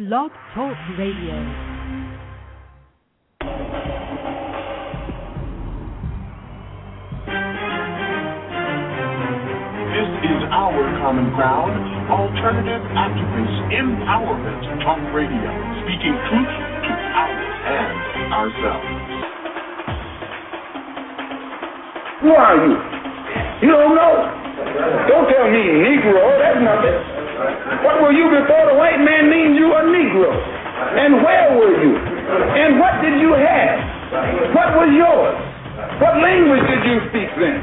Blog Talk Radio. This is our common ground, alternative activist empowerment talk radio, speaking truth to power and ourselves. Who are you? You don't know? Don't tell me Negro, that's nothing. What were you before the white man named you a Negro? And where were you? And what did you have? What was yours? What language did you speak then?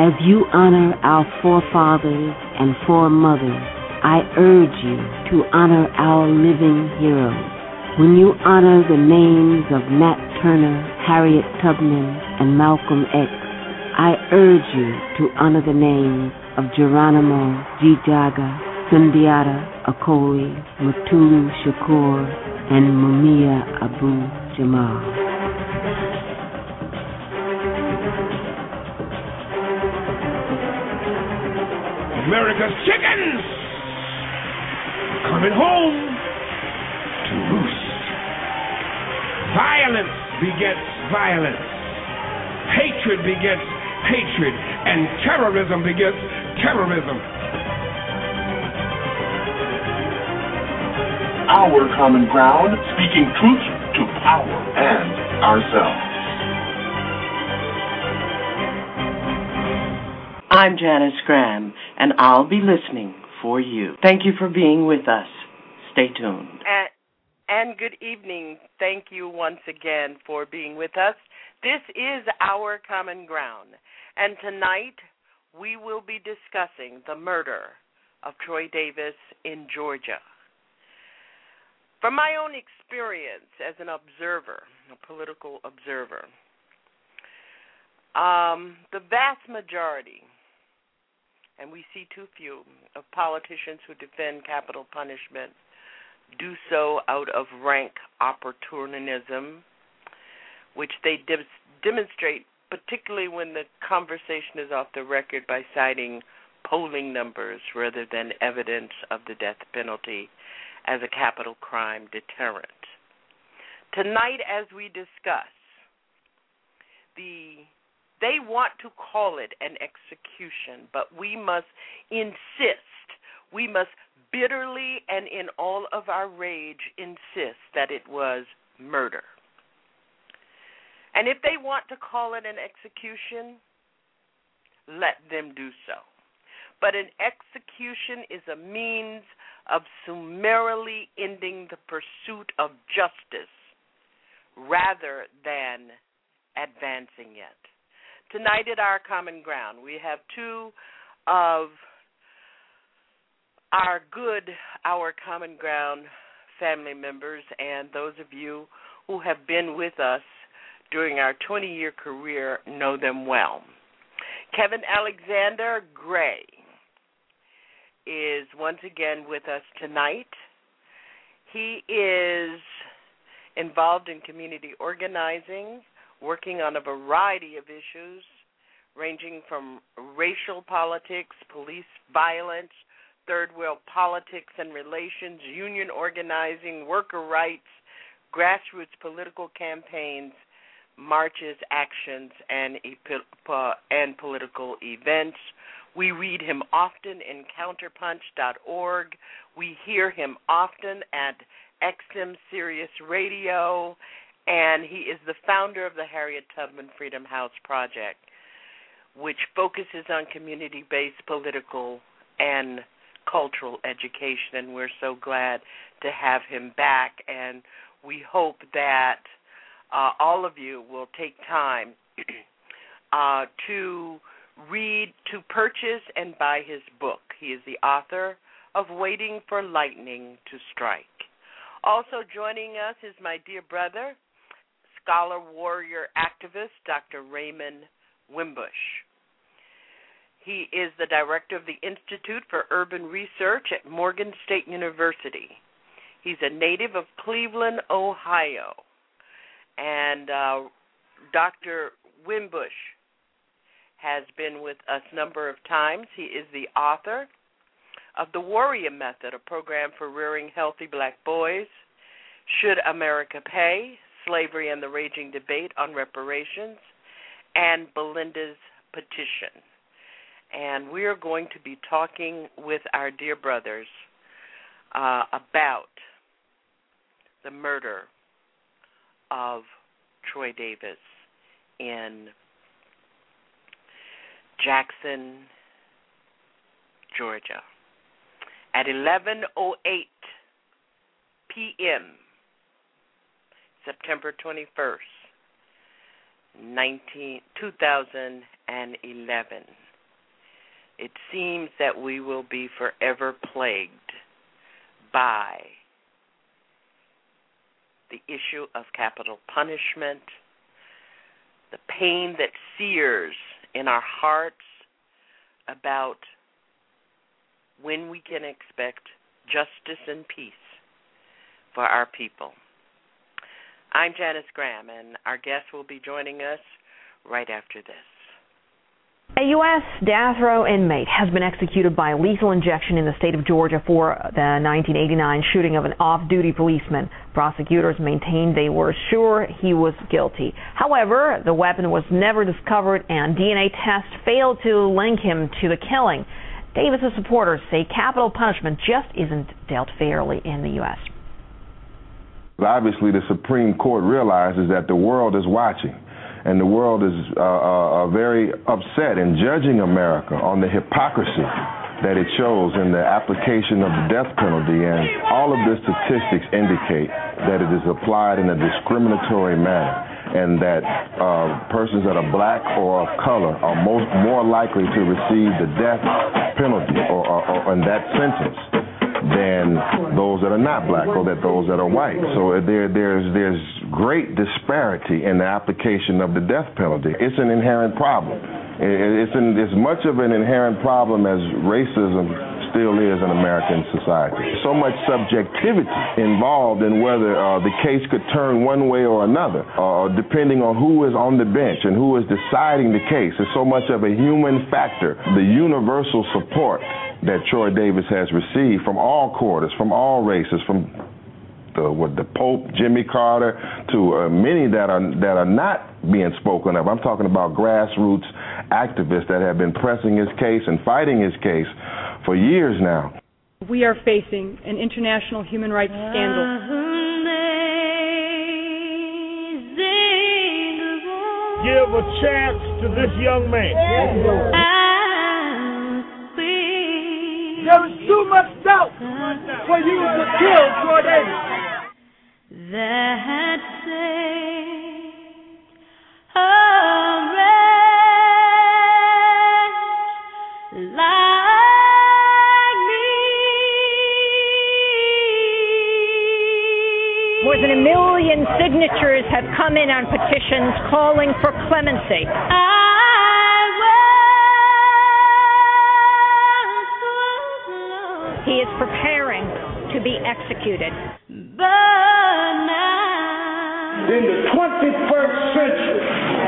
As you honor our forefathers and foremothers, I urge you to honor our living heroes. When you honor the names of Nat Turner, Harriet Tubman, and Malcolm X, I urge you to honor the names of Geronimo ji-Jaga, Sundiata Acoli, Mutulu Shakur, and Mumia Abu Jamal. America's chickens coming home Violence begets violence. Hatred begets hatred. And terrorism begets terrorism. Our common ground, speaking truth to power and ourselves. I'm Janice Graham, and I'll be listening for you. Thank you for being with us. Stay tuned. And, and good evening. Thank you once again for being with us. This is our common ground, and tonight we will be discussing the murder of Troy Davis in Georgia. From my own experience as an observer, a political observer, um, the vast majority and we see too few of politicians who defend capital punishment do so out of rank opportunism, which they de- demonstrate particularly when the conversation is off the record by citing polling numbers rather than evidence of the death penalty as a capital crime deterrent. Tonight, as we discuss the they want to call it an execution, but we must insist, we must bitterly and in all of our rage insist that it was murder. And if they want to call it an execution, let them do so. But an execution is a means of summarily ending the pursuit of justice rather than advancing it tonight at our common ground, we have two of our good, our common ground family members, and those of you who have been with us during our 20 year career know them well. Kevin Alexander Gray is once again with us tonight. He is involved in community organizing working on a variety of issues ranging from racial politics, police violence, third world politics and relations, union organizing, worker rights, grassroots political campaigns, marches, actions, and and political events. We read him often in counterpunch.org. We hear him often at XM Sirius Radio and he is the founder of the Harriet Tubman Freedom House Project, which focuses on community based political and cultural education. And we're so glad to have him back. And we hope that uh, all of you will take time uh, to read, to purchase, and buy his book. He is the author of Waiting for Lightning to Strike. Also joining us is my dear brother, scholar, warrior, activist, Dr. Raymond Winbush. He is the director of the Institute for Urban Research at Morgan State University. He's a native of Cleveland, Ohio. And uh, Dr. Winbush has been with us a number of times. He is the author of The Warrior Method, a program for rearing healthy black boys. Should America Pay? Slavery and the Raging Debate on Reparations, and Belinda's Petition. And we are going to be talking with our dear brothers uh, about the murder of Troy Davis in Jackson, Georgia at 11:08 p.m. September 21st, 19, 2011. It seems that we will be forever plagued by the issue of capital punishment, the pain that sears in our hearts about when we can expect justice and peace for our people. I'm Janice Graham, and our guest will be joining us right after this. A U.S. death row inmate has been executed by lethal injection in the state of Georgia for the 1989 shooting of an off-duty policeman. Prosecutors maintained they were sure he was guilty. However, the weapon was never discovered and DNA tests failed to link him to the killing. Davis's supporters say capital punishment just isn't dealt fairly in the U.S. Obviously, the Supreme Court realizes that the world is watching and the world is uh, uh, very upset in judging America on the hypocrisy that it shows in the application of the death penalty. And all of the statistics indicate that it is applied in a discriminatory manner and that uh, persons that are black or of color are most more likely to receive the death penalty or, or, or in that sentence than those that are not black or that those that are white. So there, there's there's great disparity in the application of the death penalty. It's an inherent problem. It's an, as much of an inherent problem as racism still is in American society. So much subjectivity involved in whether uh, the case could turn one way or another, uh, depending on who is on the bench and who is deciding the case. It's so much of a human factor. The universal support that Troy Davis has received from all quarters, from all races, from the what the Pope, Jimmy Carter, to uh, many that are that are not being spoken of. I'm talking about grassroots activists that have been pressing his case and fighting his case for years now. We are facing an international human rights scandal. Give a chance to this young man. There is too much doubt for you to kill Troy Davis. That More than a million signatures have come in on petitions calling for clemency. He is preparing to be executed. In the 21st century,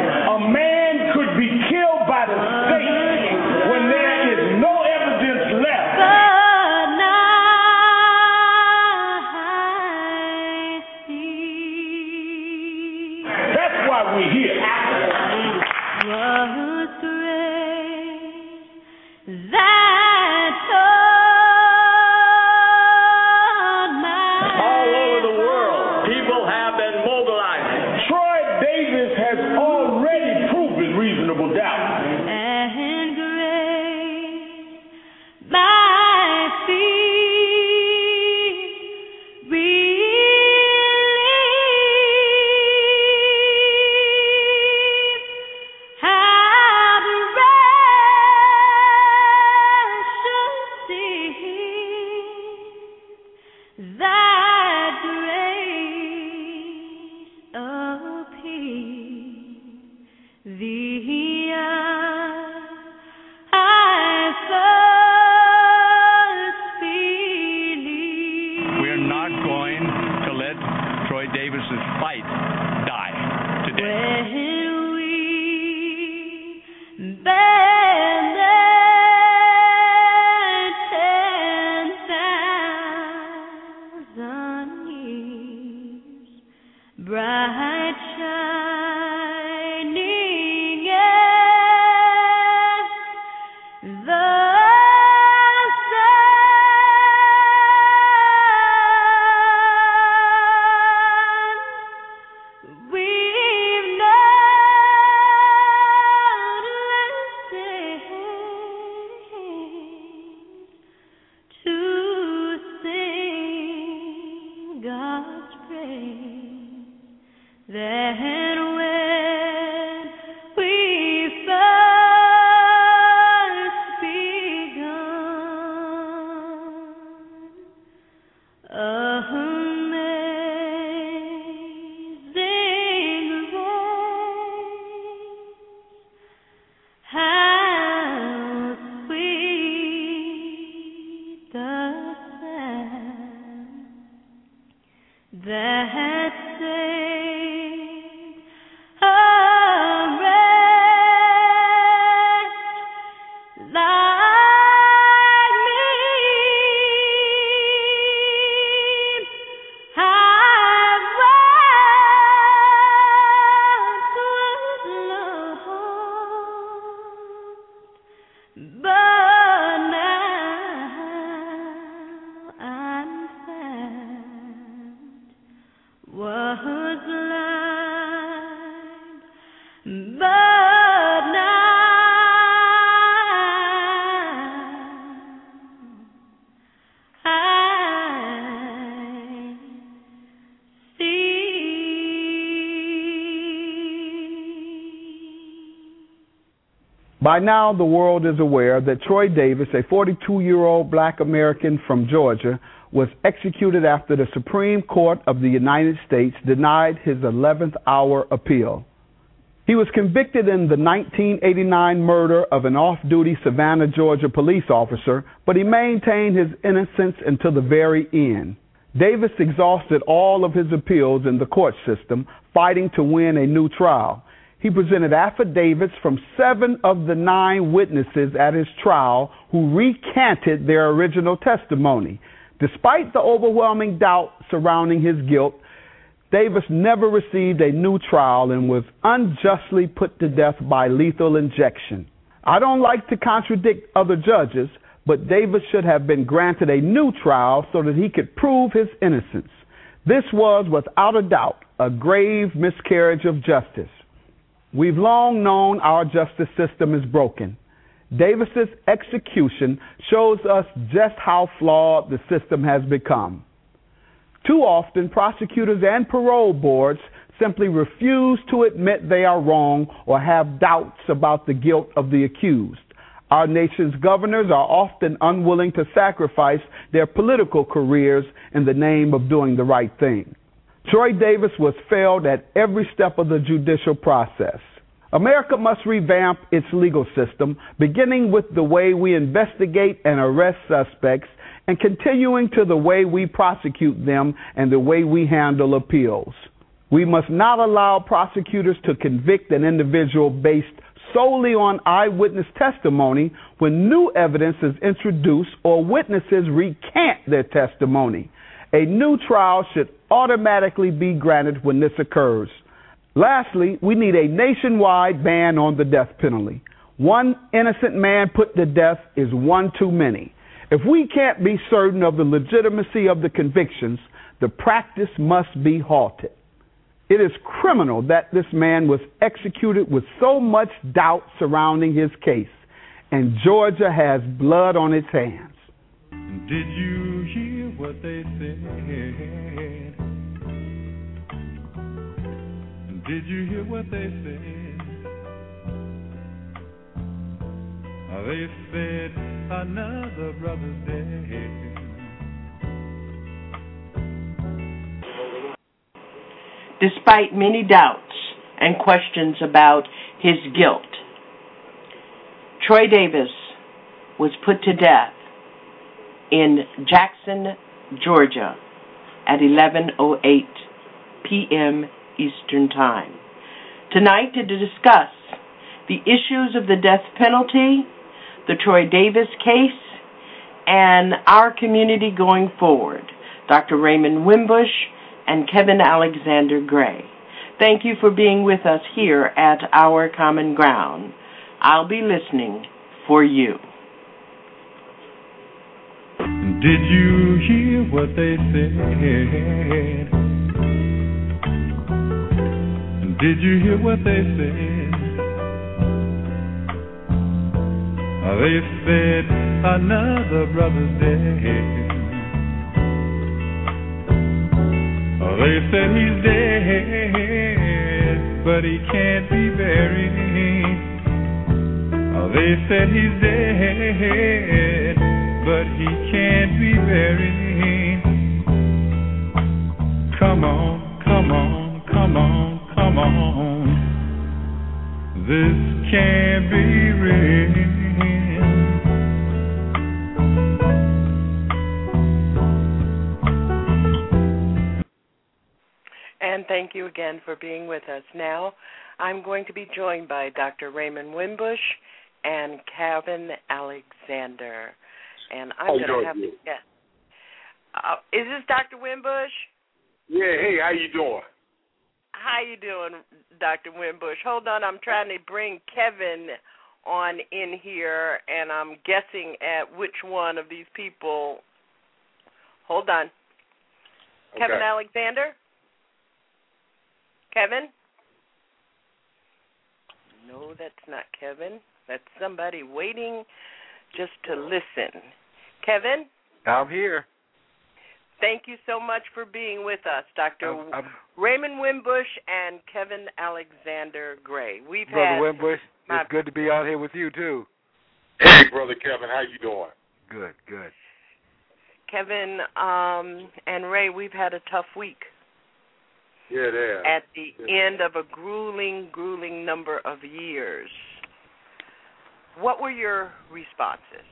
By now, the world is aware that Troy Davis, a 42 year old black American from Georgia, was executed after the Supreme Court of the United States denied his 11th hour appeal. He was convicted in the 1989 murder of an off duty Savannah, Georgia police officer, but he maintained his innocence until the very end. Davis exhausted all of his appeals in the court system, fighting to win a new trial. He presented affidavits from seven of the nine witnesses at his trial who recanted their original testimony. Despite the overwhelming doubt surrounding his guilt, Davis never received a new trial and was unjustly put to death by lethal injection. I don't like to contradict other judges, but Davis should have been granted a new trial so that he could prove his innocence. This was, without a doubt, a grave miscarriage of justice. We've long known our justice system is broken. Davis's execution shows us just how flawed the system has become. Too often, prosecutors and parole boards simply refuse to admit they are wrong or have doubts about the guilt of the accused. Our nation's governors are often unwilling to sacrifice their political careers in the name of doing the right thing. Troy Davis was failed at every step of the judicial process. America must revamp its legal system, beginning with the way we investigate and arrest suspects and continuing to the way we prosecute them and the way we handle appeals. We must not allow prosecutors to convict an individual based solely on eyewitness testimony when new evidence is introduced or witnesses recant their testimony. A new trial should automatically be granted when this occurs. Lastly, we need a nationwide ban on the death penalty. One innocent man put to death is one too many. If we can't be certain of the legitimacy of the convictions, the practice must be halted. It is criminal that this man was executed with so much doubt surrounding his case, and Georgia has blood on its hands. Did you hear what they said? Did you hear what they said? They said another brother's dead. Despite many doubts and questions about his guilt, Troy Davis was put to death in Jackson, Georgia at 11:08 p.m. Eastern Time. Tonight, to discuss the issues of the death penalty, the Troy Davis case, and our community going forward, Dr. Raymond Winbush and Kevin Alexander Gray. Thank you for being with us here at Our Common Ground. I'll be listening for you. Did you hear what they said? Did you hear what they said? They said another brother's dead. They said he's dead, but he can't be buried. They said he's dead, but he can't be buried. Come on, come on, come on come on. This can't be real. And thank you again for being with us. Now, I'm going to be joined by Dr. Raymond Winbush and Kevin Alexander. And I'm going to have to get. Uh, is this Dr. Winbush? Yeah. Hey, how you doing? How you doing, Dr. Winbush? Hold on, I'm trying to bring Kevin on in here, and I'm guessing at which one of these people. Hold on. Okay. Kevin Alexander? Kevin? No, that's not Kevin. That's somebody waiting just to listen. Kevin? I'm here. Thank you so much for being with us, Dr. I'm, I'm, Raymond Winbush and Kevin Alexander Gray. We've Brother had Winbush, my- it's good to be out here with you too. Hey, brother Kevin, how you doing? Good, good. Kevin um, and Ray. We've had a tough week. Yeah, there. At the end of a grueling, grueling number of years. What were your responses?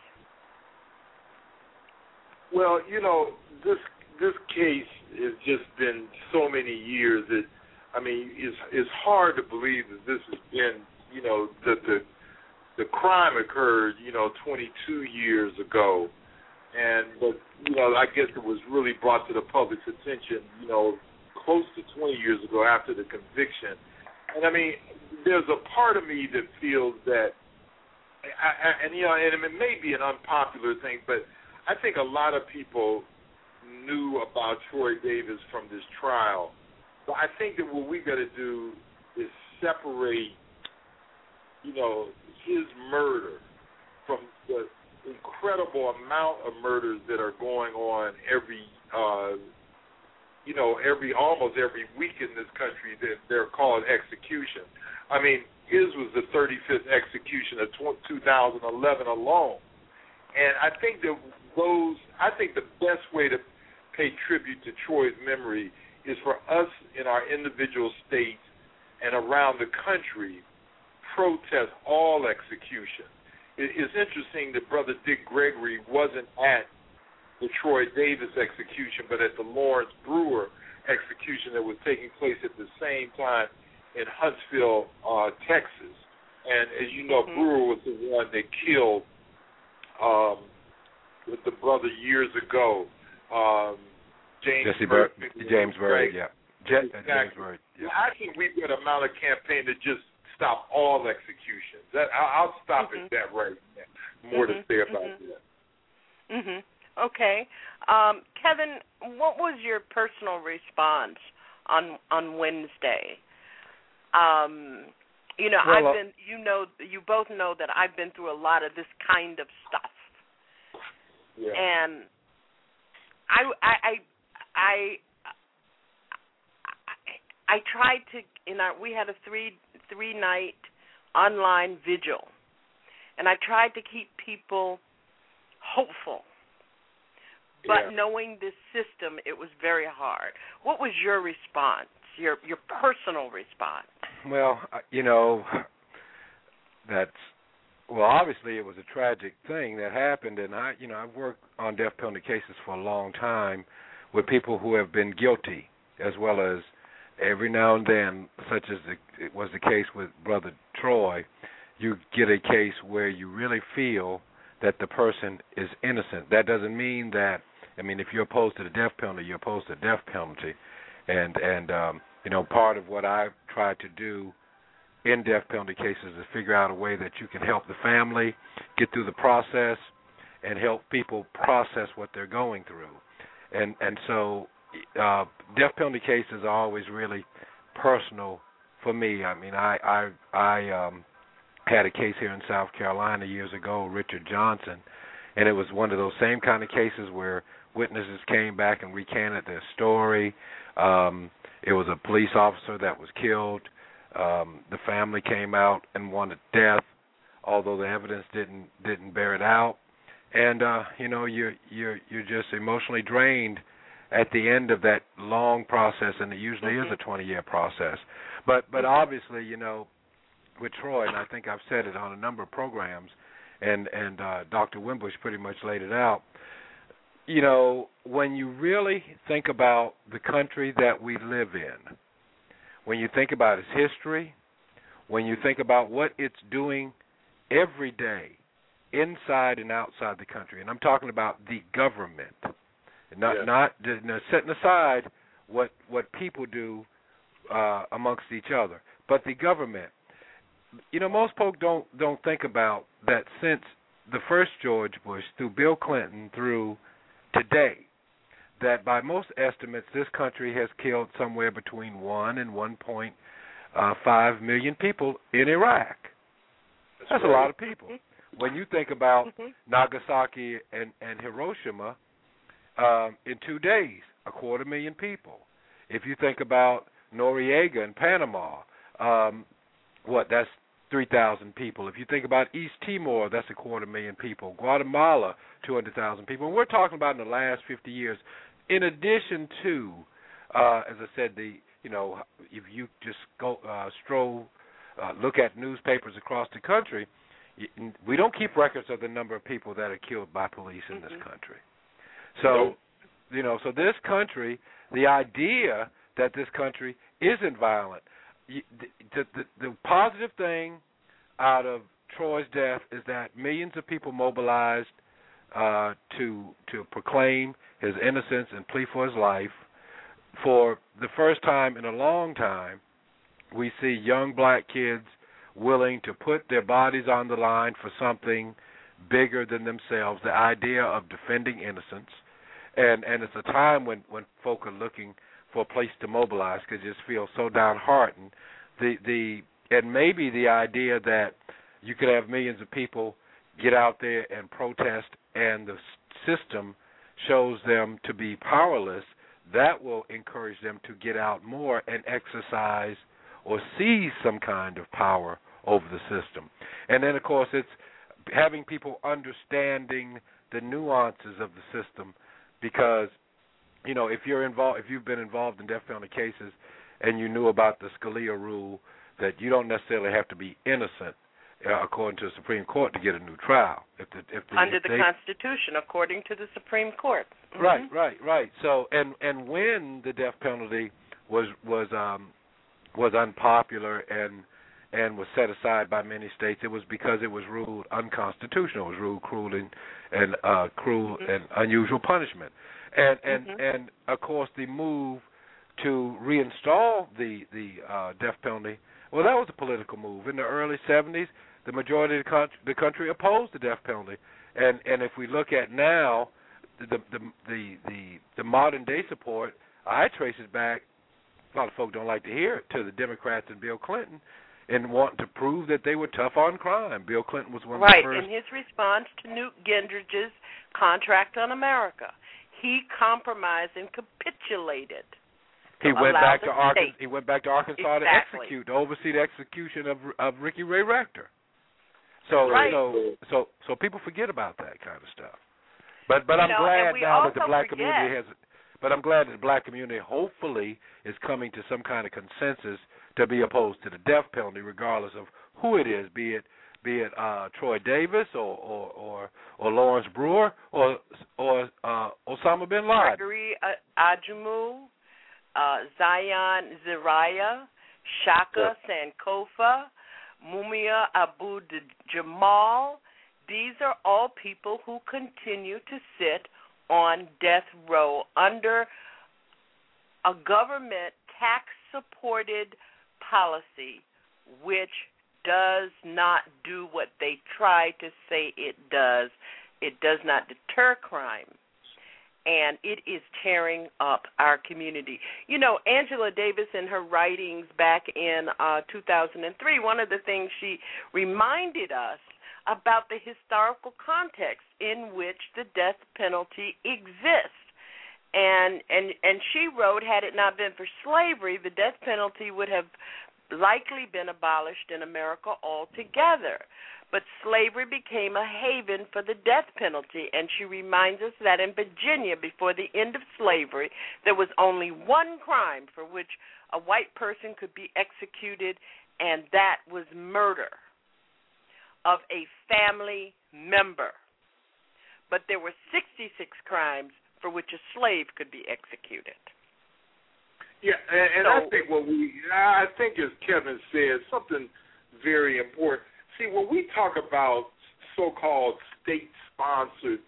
Well, you know, this this case has just been so many years that I mean, it's it's hard to believe that this has been, you know, that the the crime occurred, you know, 22 years ago, and but you know, I guess it was really brought to the public's attention, you know, close to 20 years ago after the conviction. And I mean, there's a part of me that feels that, I, I, and you know, and it may be an unpopular thing, but I think a lot of people knew about Troy Davis from this trial. So I think that what we got to do is separate, you know, his murder from the incredible amount of murders that are going on every, uh, you know, every almost every week in this country that they're called execution. I mean, his was the 35th execution of 2011 alone. And I think that those, I think the best way to pay tribute to Troy's memory is for us in our individual states and around the country protest all execution. It is interesting that Brother Dick Gregory wasn't at the Troy Davis execution, but at the Lawrence Brewer execution that was taking place at the same time in Huntsville, uh, Texas. And as you know, Mhm. Brewer was the one that killed um, with the brother years ago. Um, James Jesse Byrd, Byrd, James Byrd, right? yeah. Je- uh, James Byrd, yeah. Well, I think we've got to mount a campaign to just stop all executions. That I'll, I'll stop Mhm. at that right now. More to Mhm, say about mhm. that. Mhm. Okay. Um, Kevin, what was your personal response on on Wednesday? Um, you know, Well, uh, I've been you know you both know that I've been through a lot of this kind of stuff. Yeah. And I I I I I, I tried to in our we had a three three night online vigil and I tried to keep people hopeful. But Yeah. knowing this system, it was very hard. What was your response? Your your personal response? Well, you know, that's well. Obviously, it was a tragic thing that happened, and I, you know, I've worked on death penalty cases for a long time with people who have been guilty, as well as every now and then, such as the, it was the case with Brother Troy, you get a case where you really feel that the person is innocent. That doesn't mean that. I mean, if you're opposed to the death penalty, you're opposed to the death penalty, and and um, you know, part of what I've tried to do in death penalty cases is figure out a way that you can help the family get through the process and help people process what they're going through. And and so uh death penalty cases are always really personal for me. I mean, I I I um had a case here in South Carolina years ago, Richard Johnson, and it was one of those same kind of cases where witnesses came back and recanted their story. Um it was a police officer that was killed. Um, the family came out and wanted death, although the evidence didn't didn't bear it out. And uh, you know, you're you're you're just emotionally drained at the end of that long process, and it usually is a 20 year process. But but obviously, you know, with Troy, and I think I've said it on a number of programs, and and uh, Dr. Winbush pretty much laid it out you know, when you really think about the country that we live in, when you think about its history, when you think about what it's doing every day inside and outside the country, and I'm talking about the government, not Yeah. not you know, setting aside what what people do uh, amongst each other, but the government. You know, most folk don't don't think about that since the first George Bush through Bill Clinton through today that by most estimates this country has killed somewhere between 1 and 1.5 million people in Iraq. That's, right. a lot of people. When you think about Mhm. Nagasaki and, and Hiroshima, um, in two days, a quarter million people. If you think about Noriega in Panama, um, what that's three thousand people. If you think about East Timor, that's a quarter million people. Guatemala, two hundred thousand people. And we're talking about in the last fifty years. In addition to, uh, as I said, the you know, if you just go uh, stroll, uh, look at newspapers across the country, we don't keep records of the number of people that are killed by police in this country. So, you know, so this country, the idea that this country isn't violent, the, the, the positive thing out of Troy's death is that millions of people mobilized uh, to to proclaim his innocence and plea for his life. For the first time in a long time, we see young black kids willing to put their bodies on the line for something bigger than themselves. The idea of defending innocence, and and it's a time when when folk are looking for a place to mobilize because just feel so downhearted. The the and maybe the idea that you could have millions of people get out there and protest, and the system shows them to be powerless. That will encourage them to get out more and exercise or seize some kind of power over the system. And then, of course, it's having people understanding the nuances of the system because you know if you're involved if you've been involved in death penalty cases and you knew about the Scalia rule that you don't necessarily have to be innocent uh, according to the Supreme Court to get a new trial if the if the Under if the they, Constitution, according to the Supreme Court. Mhm. Right, right, right. So and and when the death penalty was was um was unpopular and and was set aside by many states, it was because it was ruled unconstitutional. It was ruled cruel and and uh cruel and unusual punishment. And and Mhm. and of course the move to reinstall the the uh death penalty, well that was a political move. In the early 70s, the majority of the country, the country opposed the death penalty. And and if we look at now the the the the, the modern day support, I trace it back. A lot of folk don't like to hear it to the Democrats and Bill Clinton, and wanting to prove that they were tough on crime. Bill Clinton was one of Right, the first. Right, in his response to Newt Gingrich's contract on America, he compromised and capitulated. he went back to Arkansas. He went back to Arkansas to execute, to oversee the execution of of Ricky Ray Rector. So Right. so so so people forget about that kind of stuff. But but You I'm know, glad now that the black forget- community has. But I'm glad that the black community hopefully is coming to some kind of consensus to be opposed to the death penalty, regardless of who it is, be it be it uh, Troy Davis or or or, or Lawrence Brewer or or uh, Osama bin Laden. Gregory uh, Ajumu, uh, Zion Zariah, Shaka Sankofa, Mumia Abu Jamal. These are all people who continue to sit on death row under a government tax supported policy which does not do what they try to say it does. It does not deter crime. And it is tearing up our community. You know, Angela Davis, in her writings back in uh, 2003, one of the things she reminded us about the historical context in which the death penalty exists. And and and she wrote, had it not been for slavery, the death penalty would have likely been abolished in America altogether. But slavery became a haven for the death penalty, and she reminds us that in Virginia, before the end of slavery, there was only one crime for which a white person could be executed, and that was murder of a family member. But there were 66 crimes for which a slave could be executed. Yeah, and, and I think what we, I think as Kevin said, something very important. See, when we talk about so-called state-sponsored,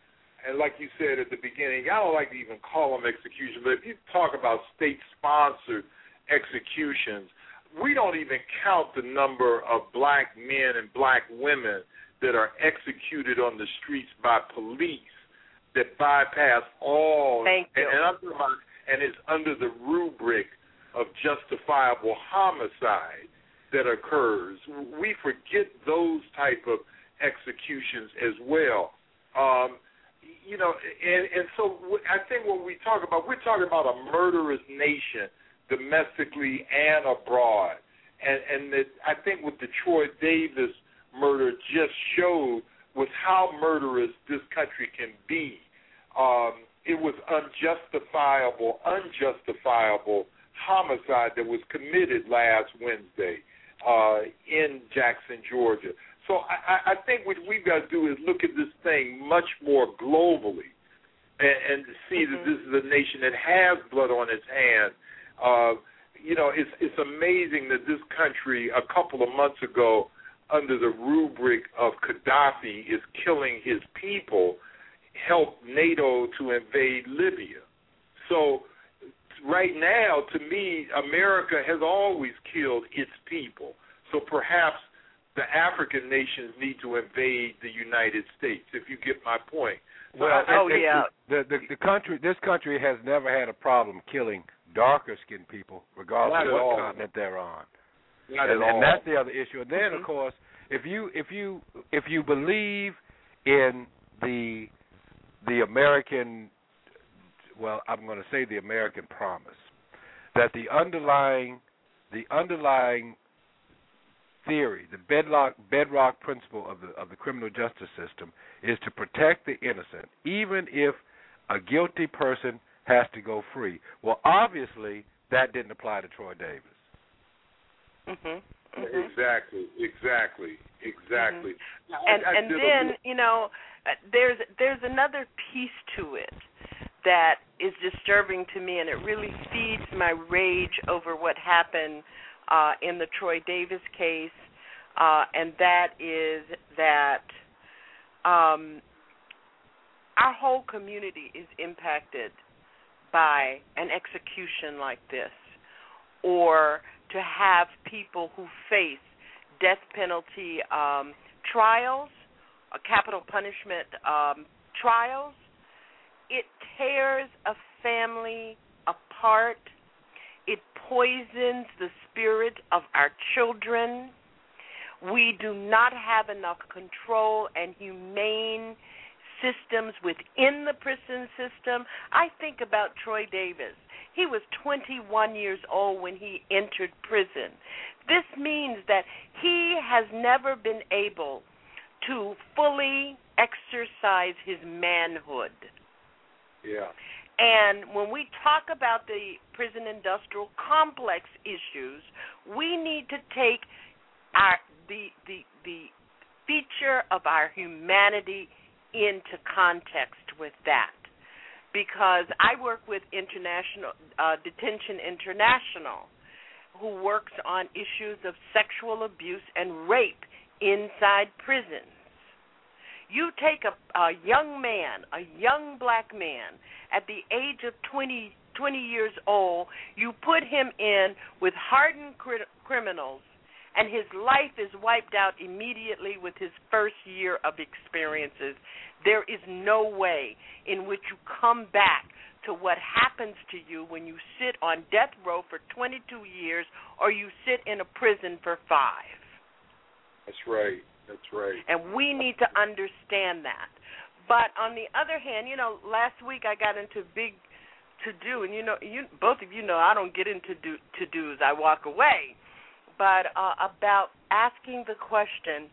and like you said at the beginning, I don't like to even call them executions, but if you talk about state-sponsored executions, we don't even count the number of black men and black women that are executed on the streets by police that bypass all Thank you. and, and I'm talking about and it's under the rubric of justifiable homicide. that occurs. We forget those type of executions as well. Um, you know, and and so I think when we talk about we're talking about a murderous nation domestically and abroad, and and that I think what the Troy Davis murder just showed was how murderous this country can be. Um, it was unjustifiable, unjustifiable homicide that was committed last Wednesday uh, in Jackson, Georgia. So I, I think what we've got to do is look at this thing much more globally and, and see mm-hmm. that this is a nation that has blood on its hands. Uh, you know, it's it's amazing that this country a couple of months ago, under the rubric of Gaddafi is killing his people, helped NATO to invade Libya. So right now, to me, America has always killed its people. So perhaps the African nations need to invade the United States. If you get my point. Well, oh it, yeah. The, the the country, this country has never had a problem killing darker skinned people, regardless of what all. continent they're on. Not and, at all. and that's the other issue. And then, Mm-hmm. of course, if you if you if you believe in the the American, well, I'm going to say the American promise, that the underlying the underlying theory, the bedrock bedrock principle of the of the criminal justice system is to protect the innocent, even if a guilty person has to go free. Well, obviously that didn't apply to Troy Davis. Mhm. Mhm. Exactly, exactly, exactly. Now, I- and I and did a then little- you know there's there's another piece to it that is disturbing to me and it really feeds my rage over what happened uh in the Troy Davis case uh and that is that um our whole community is impacted by an execution like this or to have people who face death penalty um, trials, uh, capital punishment um, trials. It tears a family apart. It poisons the spirit of our children. We do not have enough control and humane systems within the prison system. I think about Troy Davis. He was 21 years old when he entered prison. This means that he has never been able to fully exercise his manhood. Yeah. And when we talk about the prison industrial complex issues, we need to take our the the the feature of our humanity into context with that. Because I work with International uh, Detention International, who works on issues of sexual abuse and rape inside prisons. You take a, a young man, a young black man, at the age of 20, 20 years old, you put him in with hardened cri- criminals, and his life is wiped out immediately with his first year of experiences. There is no way in which you come back to what happens to you when you sit on death row for 22 years or you sit in a prison for five. That's right. That's right. And we need to understand that. But on the other hand, you know, last week I got into big to do, and you know, you both of you know I don't get into do, to dos. I walk away. But uh, about asking the question,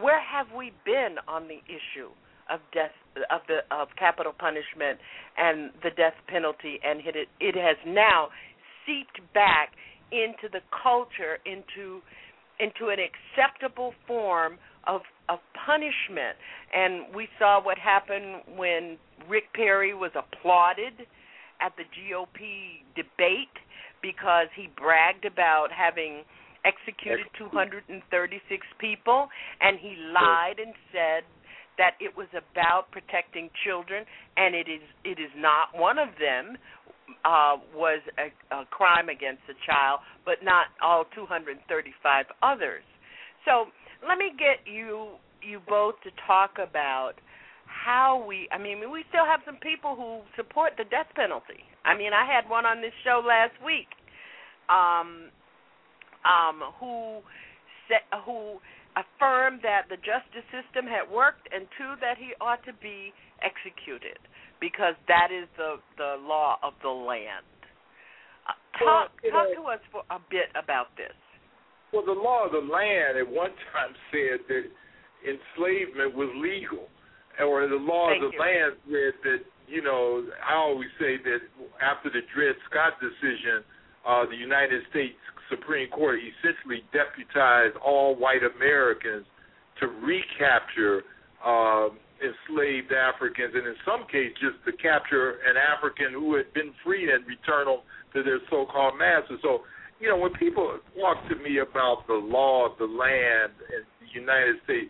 where have we been on the issue of death of the of capital punishment and the death penalty? And it it has now seeped back into the culture, into into an acceptable form of of punishment. And we saw what happened when Rick Perry was applauded at the GOP debate because he bragged about having executed 236 people and he lied and said that it was about protecting children and it is it is not one of them uh was a, a crime against a child but not all 235 others so let me get you you both to talk about how we I mean we still have some people who support the death penalty. I mean I had one on this show last week. Um um, who set, who affirmed that the justice system had worked, and two that he ought to be executed because that is the the law of the land. Uh, talk Well, talk know- to us for a bit about this. Well, the law of the land at one time said that enslavement was legal, or the law Thank of the you. land said that you know I always say that after the Dred Scott decision, uh, the United States Supreme Court essentially deputized all white Americans to recapture um, enslaved Africans, and in some cases just to capture an African who had been freed and return them to their so-called masters. So you know, when people talk to me about the law of the land in the United States,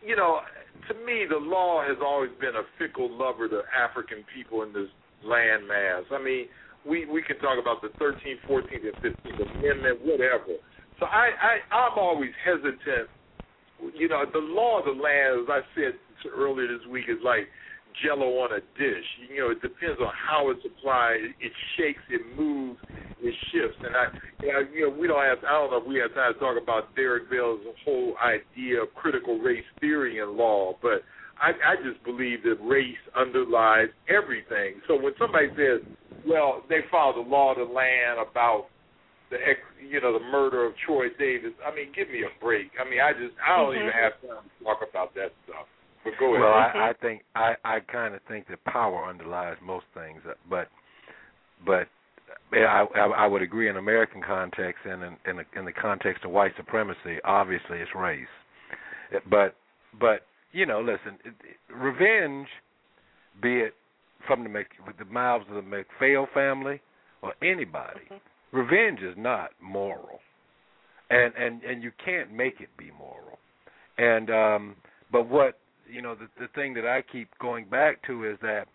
you know, to me, the law has always been a fickle lover to African people in this land mass. I mean, we we can talk about the 13th, 14th, and 15th Amendment, whatever. So I, I I'm always hesitant. You know, the law of the land, as I said earlier this week, is like Jello on a dish. You know, it depends on how it's applied. It shakes, it moves, it shifts. And I, you know, you know, we don't have. I don't know if we have time to talk about Derek Bell's whole idea of critical race theory in law, but I, I just believe that race underlies everything. So when somebody says, "Well, they followed the law of the land about the ex, you know, the murder of Troy Davis," I mean, give me a break. I mean, I just, I don't Mhm. even have time to talk about that stuff. But go ahead. Well, I, I think I I kind of think that power underlies most things, uh, but but yeah, I I, I would agree in American context and in in the, in the context of white supremacy, obviously it's race, but but you know, listen, it, it, revenge, be it from the Mc, with the mouths of the MacPhail family or anybody, revenge is not moral, and and and you can't make it be moral, and um, but what you know the the thing that I keep going back to is that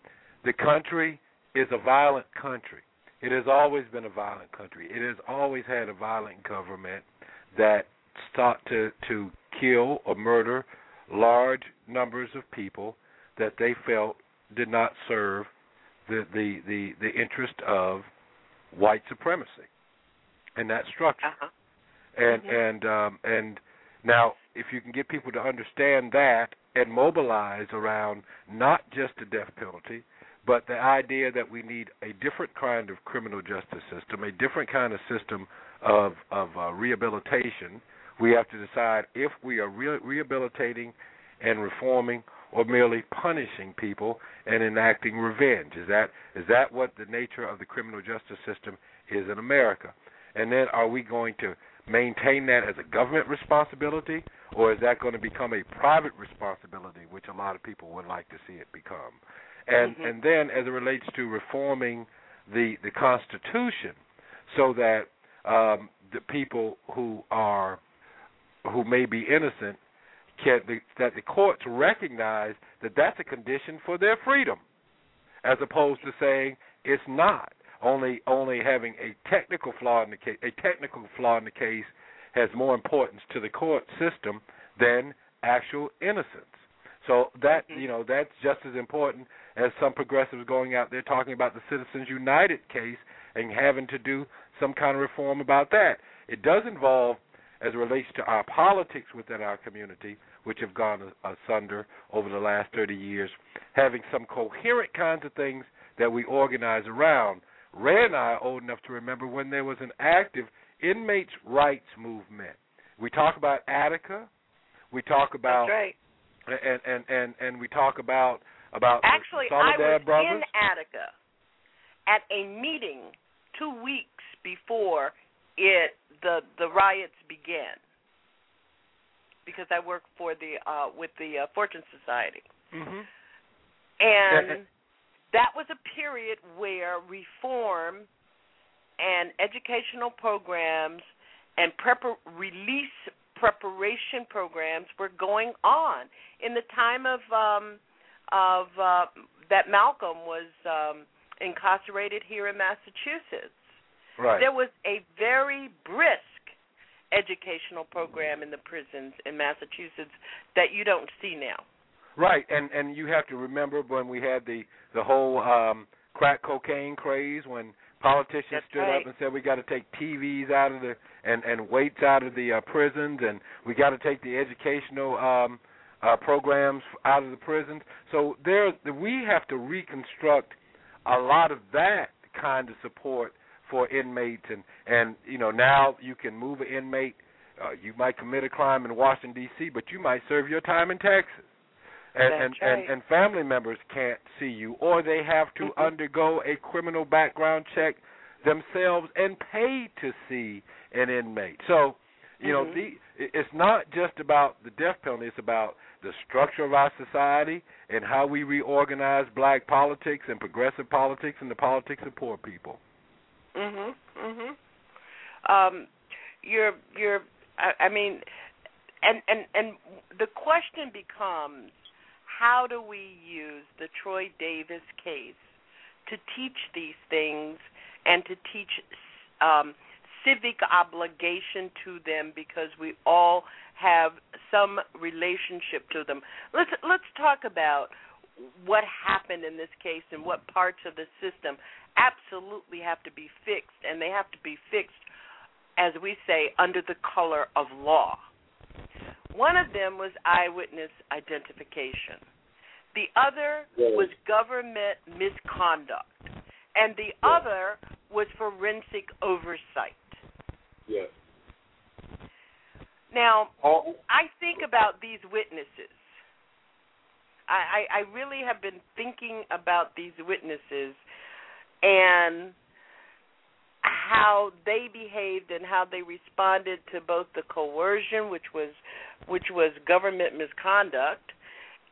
the country is a violent country. It has always been a violent country. It has always had a violent government that sought to to kill or murder large numbers of people that they felt did not serve the the the, the interest of white supremacy and that structure. Uh-huh. And Mhm. and um and now if you can get people to understand that and mobilize around not just the death penalty, but the idea that we need a different kind of criminal justice system, a different kind of system of of uh, rehabilitation. We have to decide if we are re- rehabilitating and reforming or merely punishing people and enacting revenge. Is that is that what the nature of the criminal justice system is in America? And then are we going to maintain that as a government responsibility or is that going to become a private responsibility which a lot of people would like to see it become? And Mhm. and then as it relates to reforming the the constitution so that um the people who are who may be innocent can the, that the courts recognize that that's a condition for their freedom, as opposed to saying it's not. Only only having a technical flaw in the case, a technical flaw in the case, has more importance to the court system than actual innocence. So that mm-hmm. you know that's just as important as some progressives going out there talking about the Citizens United case and having to do some kind of reform about that. It does involve, as it relates to our politics within our community, which have gone asunder over the last 30 years, having some coherent kinds of things that we organize around. Ray and I are old enough to remember when there was an active inmates' rights movement. We talk about Attica. We talk about That's right. and and and and we talk about about Actually, I was brothers. in Attica at a meeting two weeks before it the the riots began because I work for the uh with the uh, Fortune Society. Mm-hmm. And that was a period where reform and educational programs and prepar- release preparation programs were going on in the time of um of uh that Malcolm was um incarcerated here in Massachusetts. Right. There was a very brisk educational program in the prisons in Massachusetts that you don't see now. Right, and and you have to remember when we had the the whole um crack cocaine craze when Politicians That's stood right. up and said we got to take TVs out of the and and weights out of the uh, prisons, and we got to take the educational um, uh, programs out of the prisons. So there, we have to reconstruct a lot of that kind of support for inmates, and and you know now you can move an inmate. Uh, you might commit a crime in Washington D.C., but you might serve your time in Texas. And, and, right. and and family members can't see you, or they have to Mhm. undergo a criminal background check themselves and pay to see an inmate. So, you know, Mhm. the it's not just about the death penalty; it's about the structure of our society and how we reorganize black politics and progressive politics and the politics of poor people. Mhm. Mhm. Um, you're you're. I, I mean, and and and the question becomes, how do we use the Troy Davis case to teach these things and to teach um, civic obligation to them because we all have some relationship to them. Let's let's talk about what happened in this case and what parts of the system absolutely have to be fixed and they have to be fixed as we say under the color of law. One of them was eyewitness identification. The other was government misconduct. And the other was forensic oversight. Yes. Now, All, I think about these witnesses. I, I, I really have been thinking about these witnesses and how they behaved and how they responded to both the coercion, which was which was government misconduct,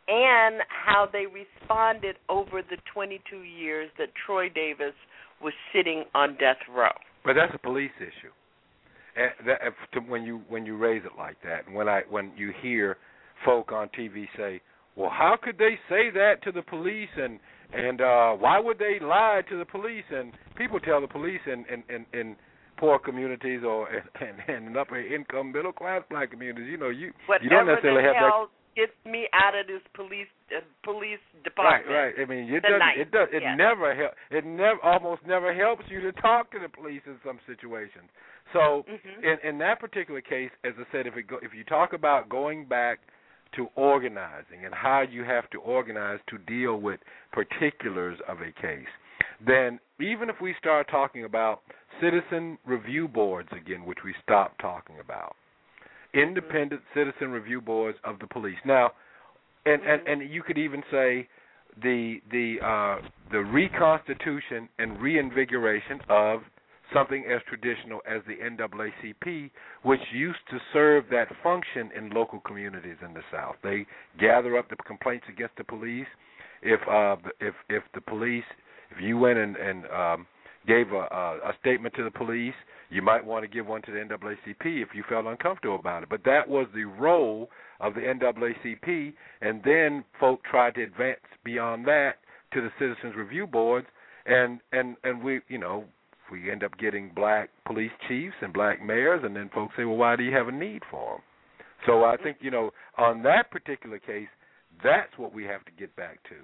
and how they responded over the 22 years that Troy Davis was sitting on death row. But that's a police issue. And that, to, when you when you raise it like that, and when I when you hear folk on TV say, "Well, how could they say that to the police?" and and uh why would they lie to the police? And people tell the police in in in, in poor communities or in, in upper income middle class black communities, you know, you Whatever you don't necessarily have that gets me out of this police uh, police department. Right, right. I mean, it doesn't. It does. It Yes. never help. It never, almost never helps you to talk to the police in some situations. So, Mhm. in in that particular case, as I said, if it go, if you talk about going back to organizing and how you have to organize to deal with particulars of a case, then even if we start talking about citizen review boards again, which we stopped talking about, independent citizen review boards of the police. Now, and and and you could even say the the uh, the reconstitution and reinvigoration of something as traditional as the NAACP, which used to serve that function in local communities in the South. They gather up the complaints against the police. If uh, if if the police, if you went and and um, gave a, a, a statement to the police, you might want to give one to the NAACP if you felt uncomfortable about it. But that was the role of the NAACP, and then folk tried to advance beyond that to the Citizens Review Boards, and and and we, you know, we end up getting black police chiefs and black mayors, and then folks say, well, why do you have a need for them? So I think you know, on that particular case, that's what we have to get back to.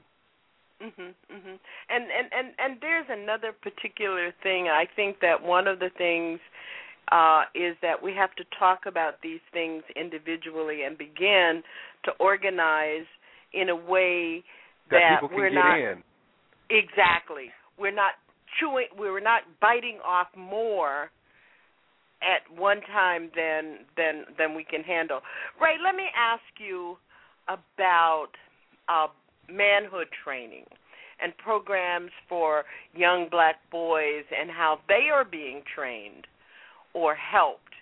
Mhm, mhm. And and and and there's another particular thing. I think that one of the things uh is that we have to talk about these things individually and begin to organize in a way That, that we're not in. exactly. We're not chewing we're not biting off more at one time than than than we can handle. Ray, let me ask you about uh manhood training and programs for young black boys and how they are being trained or helped,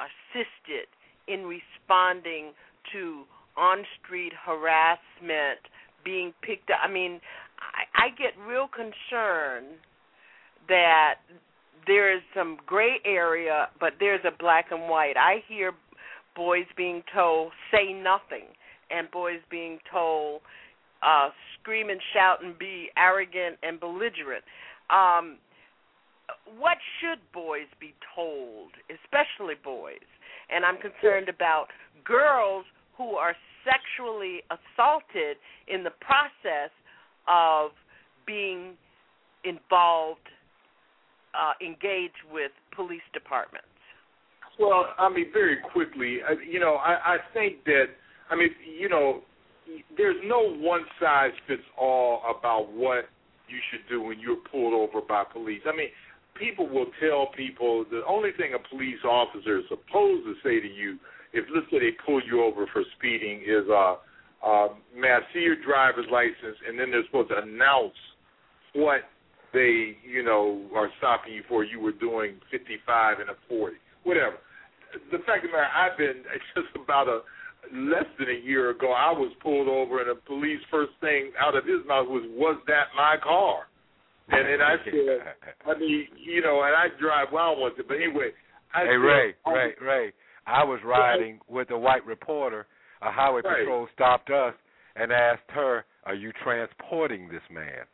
assisted in responding to on street harassment, being picked up. I mean, I, I get real concerned that there is some gray area, but there's a black and white. I hear boys being told, say nothing, and boys being told, uh, scream and shout and be arrogant and belligerent. Um, what should boys be told, especially boys? And I'm concerned about girls who are sexually assaulted in the process of being involved uh, engage with police departments? Well, I mean, very quickly, uh, you know, I, I think that, I mean, you know, there's no one size fits all about what you should do when you're pulled over by police. I mean, people will tell people the only thing a police officer is supposed to say to you, if let's say they pull you over for speeding, is, uh, uh, may I see your driver's license? And then they're supposed to announce what they, you know, are stopping you for. You were doing 55 and a 40, whatever. The fact of the matter, I've been just about a less than a year ago. I was pulled over, and the police first thing out of his mouth was, "Was that my car?" And then I said, "I mean, you know," and I drive well with it, but anyway. I hey said, Ray, Ray, Ray. I was riding with a white reporter. A highway Right. patrol stopped us and asked her, "Are you transporting this man?"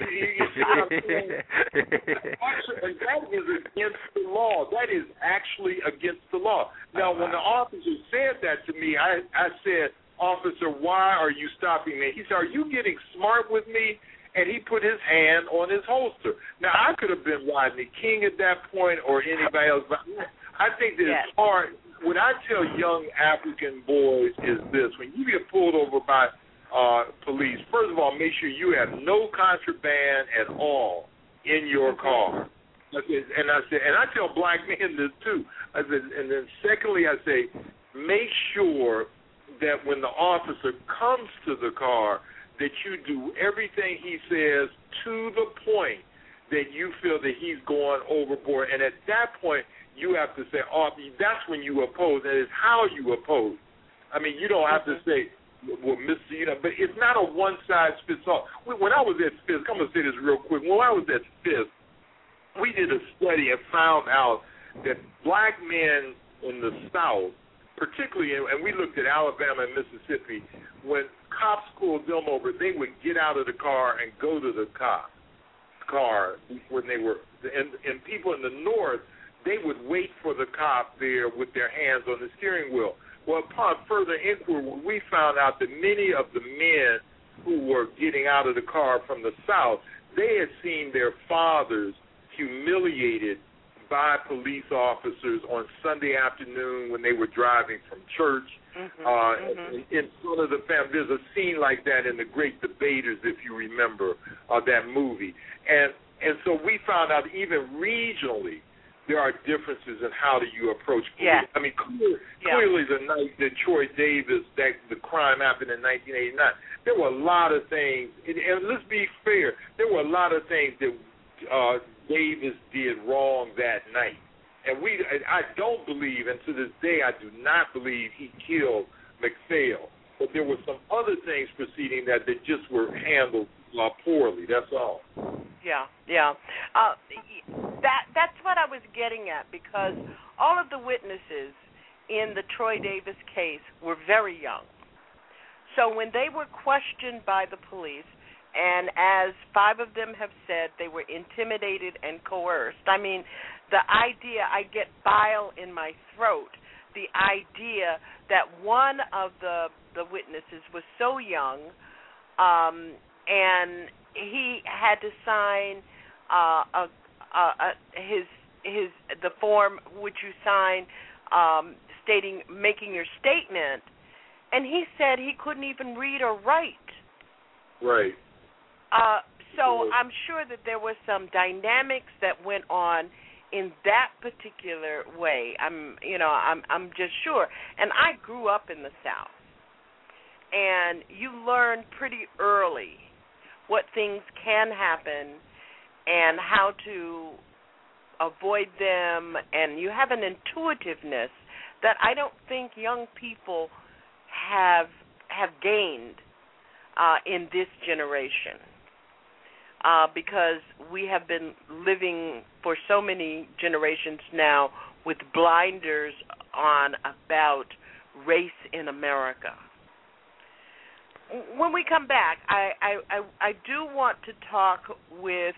You- you see what I'm saying? Actually, and that is against the law. That is actually against the law. Now, when the officer said that to me, I I said, "Officer, why are you stopping me?" He said, "Are you getting smart with me?" And he put his hand on his holster. Now, I could have been Rodney King at that point or anybody else, but I think that Yes. it's hard. What I tell young African boys is this: when you get pulled over by uh, police, first of all, make sure you have no contraband at all in your car. I said, and I said, and I tell black men this too. I said, and then secondly, I say, make sure that when the officer comes to the car, that you do everything he says to the point that you feel that he's going overboard. And at that point, you have to say, oh, that's when you oppose. That is how you oppose. I mean, you don't have to say, well, Mr. You know, but it's not a one size fits all. When when I was at Fisk, I'm gonna say this real quick. When I was at Fisk, we did a study and found out that black men in the South, particularly, and we looked at Alabama and Mississippi, when cops pulled them over, they would get out of the car and go to the cop car when they were, and and people in the North, they would wait for the cop there with their hands on the steering wheel. Well, upon further inquiry, we found out that many of the men who were getting out of the car from the South, they had seen their fathers humiliated by police officers on Sunday afternoon when they were driving from church. Uh, in, in front of the family, there's a scene like that in The Great Debaters, if you remember uh, that movie. And and so we found out even regionally there are differences in how do you approach. Yeah. I mean, clear, Yeah. clearly the night that Troy Davis, that the crime happened in 1989, there were a lot of things, and, and let's be fair, there were a lot of things that uh, Davis did wrong that night. And we, I I don't believe, and to this day, I do not believe he killed MacPhail. But there were some other things preceding that that just were handled uh, poorly. That's all. Yeah, yeah. Uh, that that's what I was getting at because all of the witnesses in the Troy Davis case were very young. So when they were questioned by the police, and as five of them have said, they were intimidated and coerced. I mean, the idea I get bile in my throat. The idea that one of the the witnesses was so young, um, and he had to sign uh, a, a, a, his his the form which you sign um, stating making your statement, and he said he couldn't even read or write. Right. Uh, so I'm sure that there was some dynamics that went on in that particular way. I'm, you know, I'm, I'm just sure. And I grew up in the South, and you learn pretty early what things can happen and how to avoid them, and you have an intuitiveness that I don't think young people have have gained uh, in this generation uh, because we have been living for so many generations now with blinders on about race in America. When we come back, I, I, I, I do want to talk with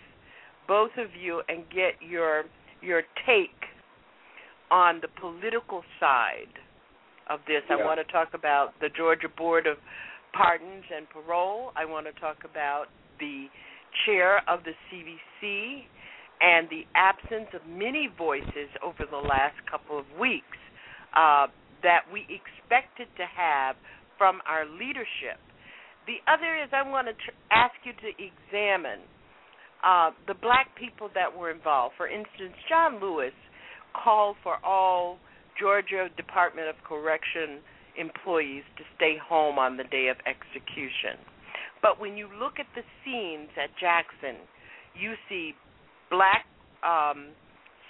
both of you and get your your take on the political side of this. I want to talk about the Georgia Board of Pardons and Parole. I want to talk about the chair of the CBC and the absence of many voices over the last couple of weeks uh, that we expected to have from our leadership. The other is I want to tr- ask you to examine uh, the black people that were involved. For instance, John Lewis called for all Georgia Department of Correction employees to stay home on the day of execution. But when you look at the scenes at Jackson, you see black um,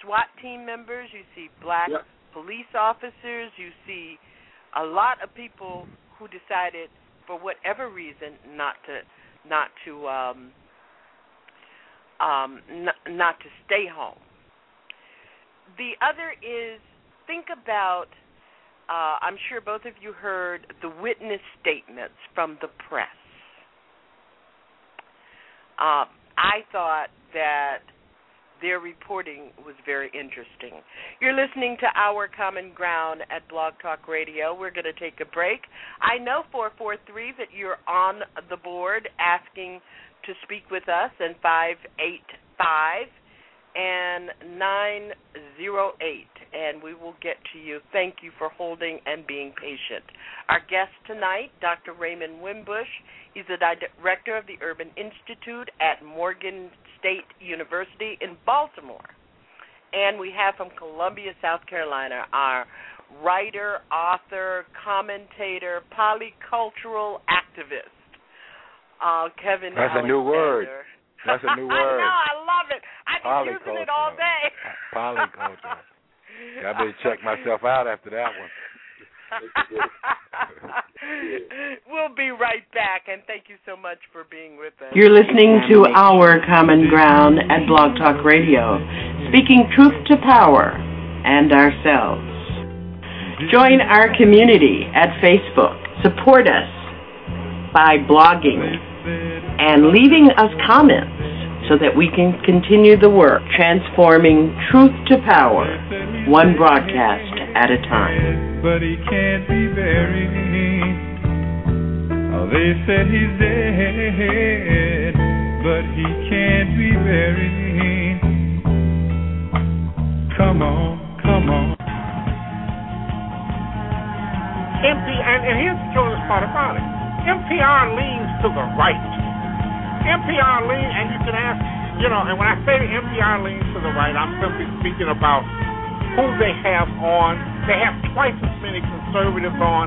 SWAT team members, you see black yep. police officers, you see a lot of people who decided, for whatever reason, not to not to um, um, not, not to stay home. The other is think about. Uh, I'm sure both of you heard the witness statements from the press. Um, I thought that their reporting was very interesting. You're listening to Our Common Ground at Blog Talk Radio. We're going to take a break. I know 443 that you're on the board asking to speak with us, and 585 and 908, and we will get to you. Thank you for holding and being patient. Our guest tonight, Dr. Raymond Winbush. He's the director of the Urban Institute at Morgan State University in Baltimore. And we have from Columbia, South Carolina, our writer, author, commentator, polycultural activist, uh, Kevin. That's Alexander. a new word. That's a new word. I know, I love it. I've been using it all day. Polyculture. I better check myself out after that one. we'll be right back, and thank you so much for being with us. You're listening to Our Common Ground at Blog Talk Radio, speaking truth to power and ourselves. Join our community at Facebook. Support us by blogging and leaving us comments so that we can continue the work transforming truth to power, one broadcast at a time. But he can't be buried. Oh, they said he's dead, but he can't be buried. Come on, come on. MP, and, and here's the curious part about it. NPR leans to the right. NPR lean, and you can ask, you know, and when I say NPR leans to the right, I'm simply speaking about who they have on. They have twice as many conservatives on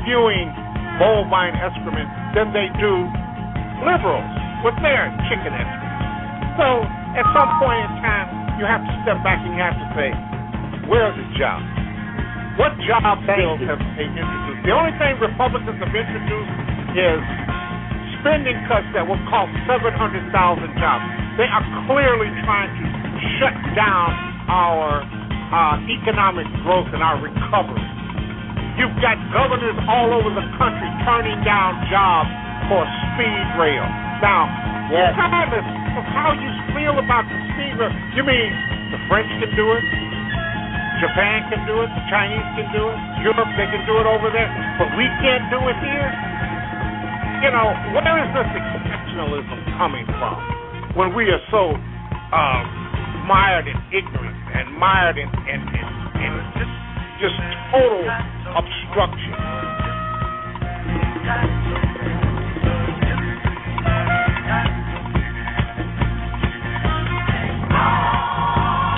spewing bovine excrement than they do liberals with their chicken excrement. So at some point in time, you have to step back and you have to say, where's the job? What job bills have they introduced? The only thing Republicans have introduced is spending cuts that will cost 700,000 jobs. They are clearly trying to shut down our uh, economic growth and our recovery. You've got governors all over the country turning down jobs for speed rail. Now, yes. regardless of how you feel about the speed rail, you mean the French can do it, Japan can do it, the Chinese can do it, Europe they can do it over there, but we can't do it here? you know, where is this exceptionalism coming from when we are so um, mired in ignorance and mired in, in, in, in just, just total obstruction?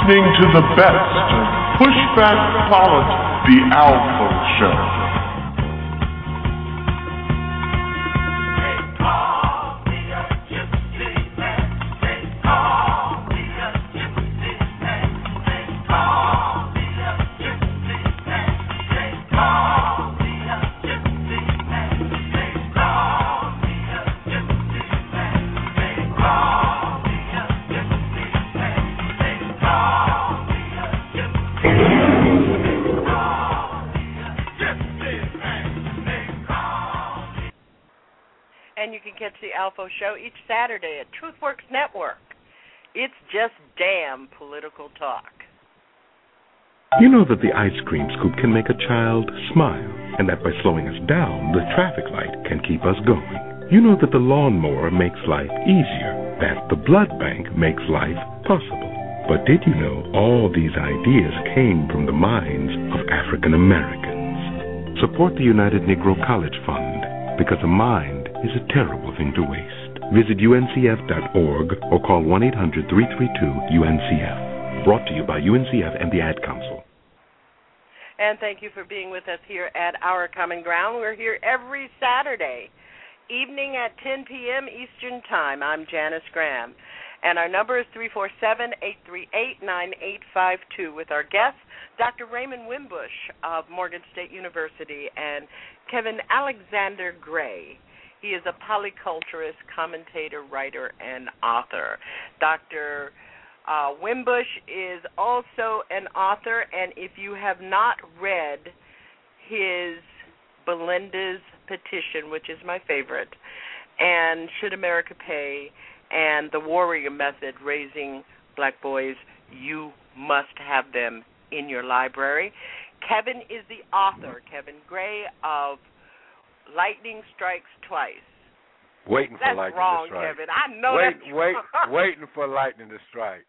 Listening to the best of Pushback Politics, the Alpha Show. Alpha Show each Saturday at TruthWorks Network. It's just damn political talk. You know that the ice cream scoop can make a child smile, and that by slowing us down, the traffic light can keep us going. You know that the lawnmower makes life easier, that the blood bank makes life possible. But did you know all these ideas came from the minds of African Americans? Support the United Negro College Fund because a mind is a terrible thing to waste. Visit uncf.org or call 1 800 332 UNCF. Brought to you by UNCF and the Ad Council. And thank you for being with us here at Our Common Ground. We're here every Saturday evening at 10 p.m. Eastern Time. I'm Janice Graham. And our number is 347 838 9852 with our guests, Dr. Raymond Winbush of Morgan State University, and Kevin Alexander Gray. He is a polyculturist, commentator, writer, and author. Dr. Uh, Winbush is also an author, and if you have not read his Belinda's petition, which is my favorite, and Should America Pay, and the Warrior Method, Raising Black Boys, you must have them in your library. Kevin is the author, Kevin Gray, of Lightning Strikes Twice. Waiting that's for lightning wrong, to strike. Kevin. I know wait, that's wait, wrong. waiting for lightning to strike.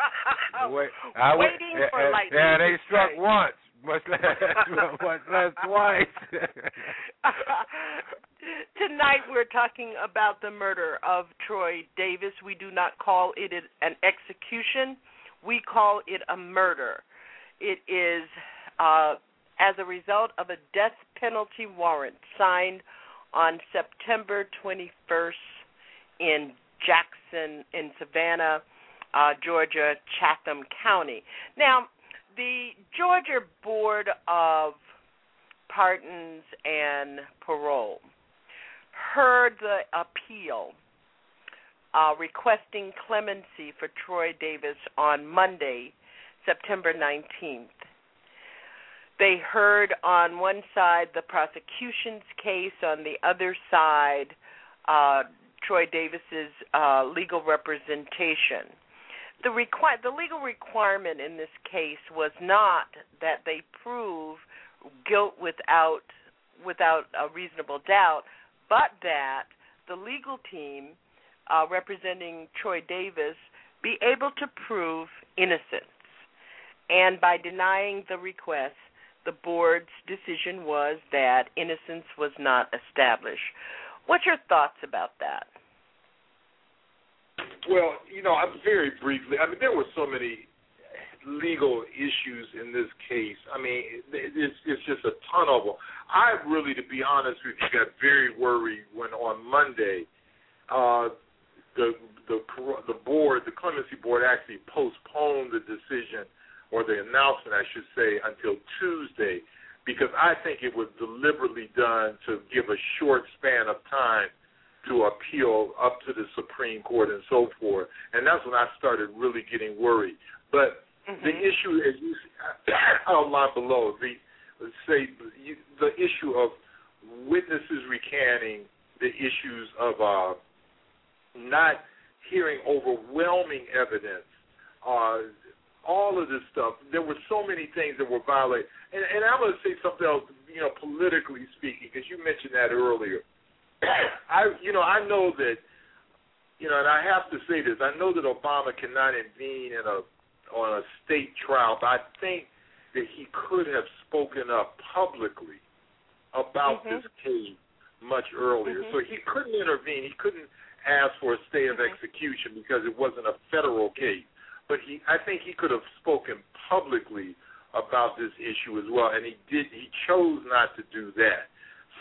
Wait, I Waiting yeah, for yeah, lightning Yeah, they struck strike. once, much less, much less twice. Tonight we're talking about the murder of Troy Davis. We do not call it an execution. We call it a murder. It is uh, as a result of a death penalty warrant signed on September 21st in Jackson, in Savannah, uh, Georgia, Chatham County. Now, the Georgia Board of Pardons and Parole heard the appeal uh, requesting clemency for Troy Davis on Monday, September 19th. They heard on one side the prosecution's case, on the other side, uh, Troy Davis's uh, legal representation. The, requi- the legal requirement in this case was not that they prove guilt without without a reasonable doubt, but that the legal team uh, representing Troy Davis be able to prove innocence. And by denying the request, the board's decision was that innocence was not established. What's your thoughts about that? Well, you know, I'm very briefly. I mean, there were so many legal issues in this case. I mean, it's it's just a ton of them. I really, to be honest with you, got very worried when on Monday, uh, the the the board, the clemency board, actually postponed the decision or the announcement, I should say, until Tuesday, because I think it was deliberately done to give a short span of time to appeal up to the Supreme Court and so forth. And that's when I started really getting worried. But Mm-hmm. the issue, as you outlined below, the let's say the issue of witnesses recanting the issues of uh, not hearing overwhelming evidence, uh, all of this stuff. There were so many things that were violated, and, and I'm going to say something else. You know, politically speaking, because you mentioned that earlier. I, you know, I know that, you know, and I have to say this. I know that Obama cannot intervene in a on a state trial, but I think that he could have spoken up publicly about Mhm. this case much earlier. Mhm. So he couldn't intervene. He couldn't ask for a stay of execution because it wasn't a federal case. But he, I think he could have spoken publicly about this issue as well, and he did. He chose not to do that.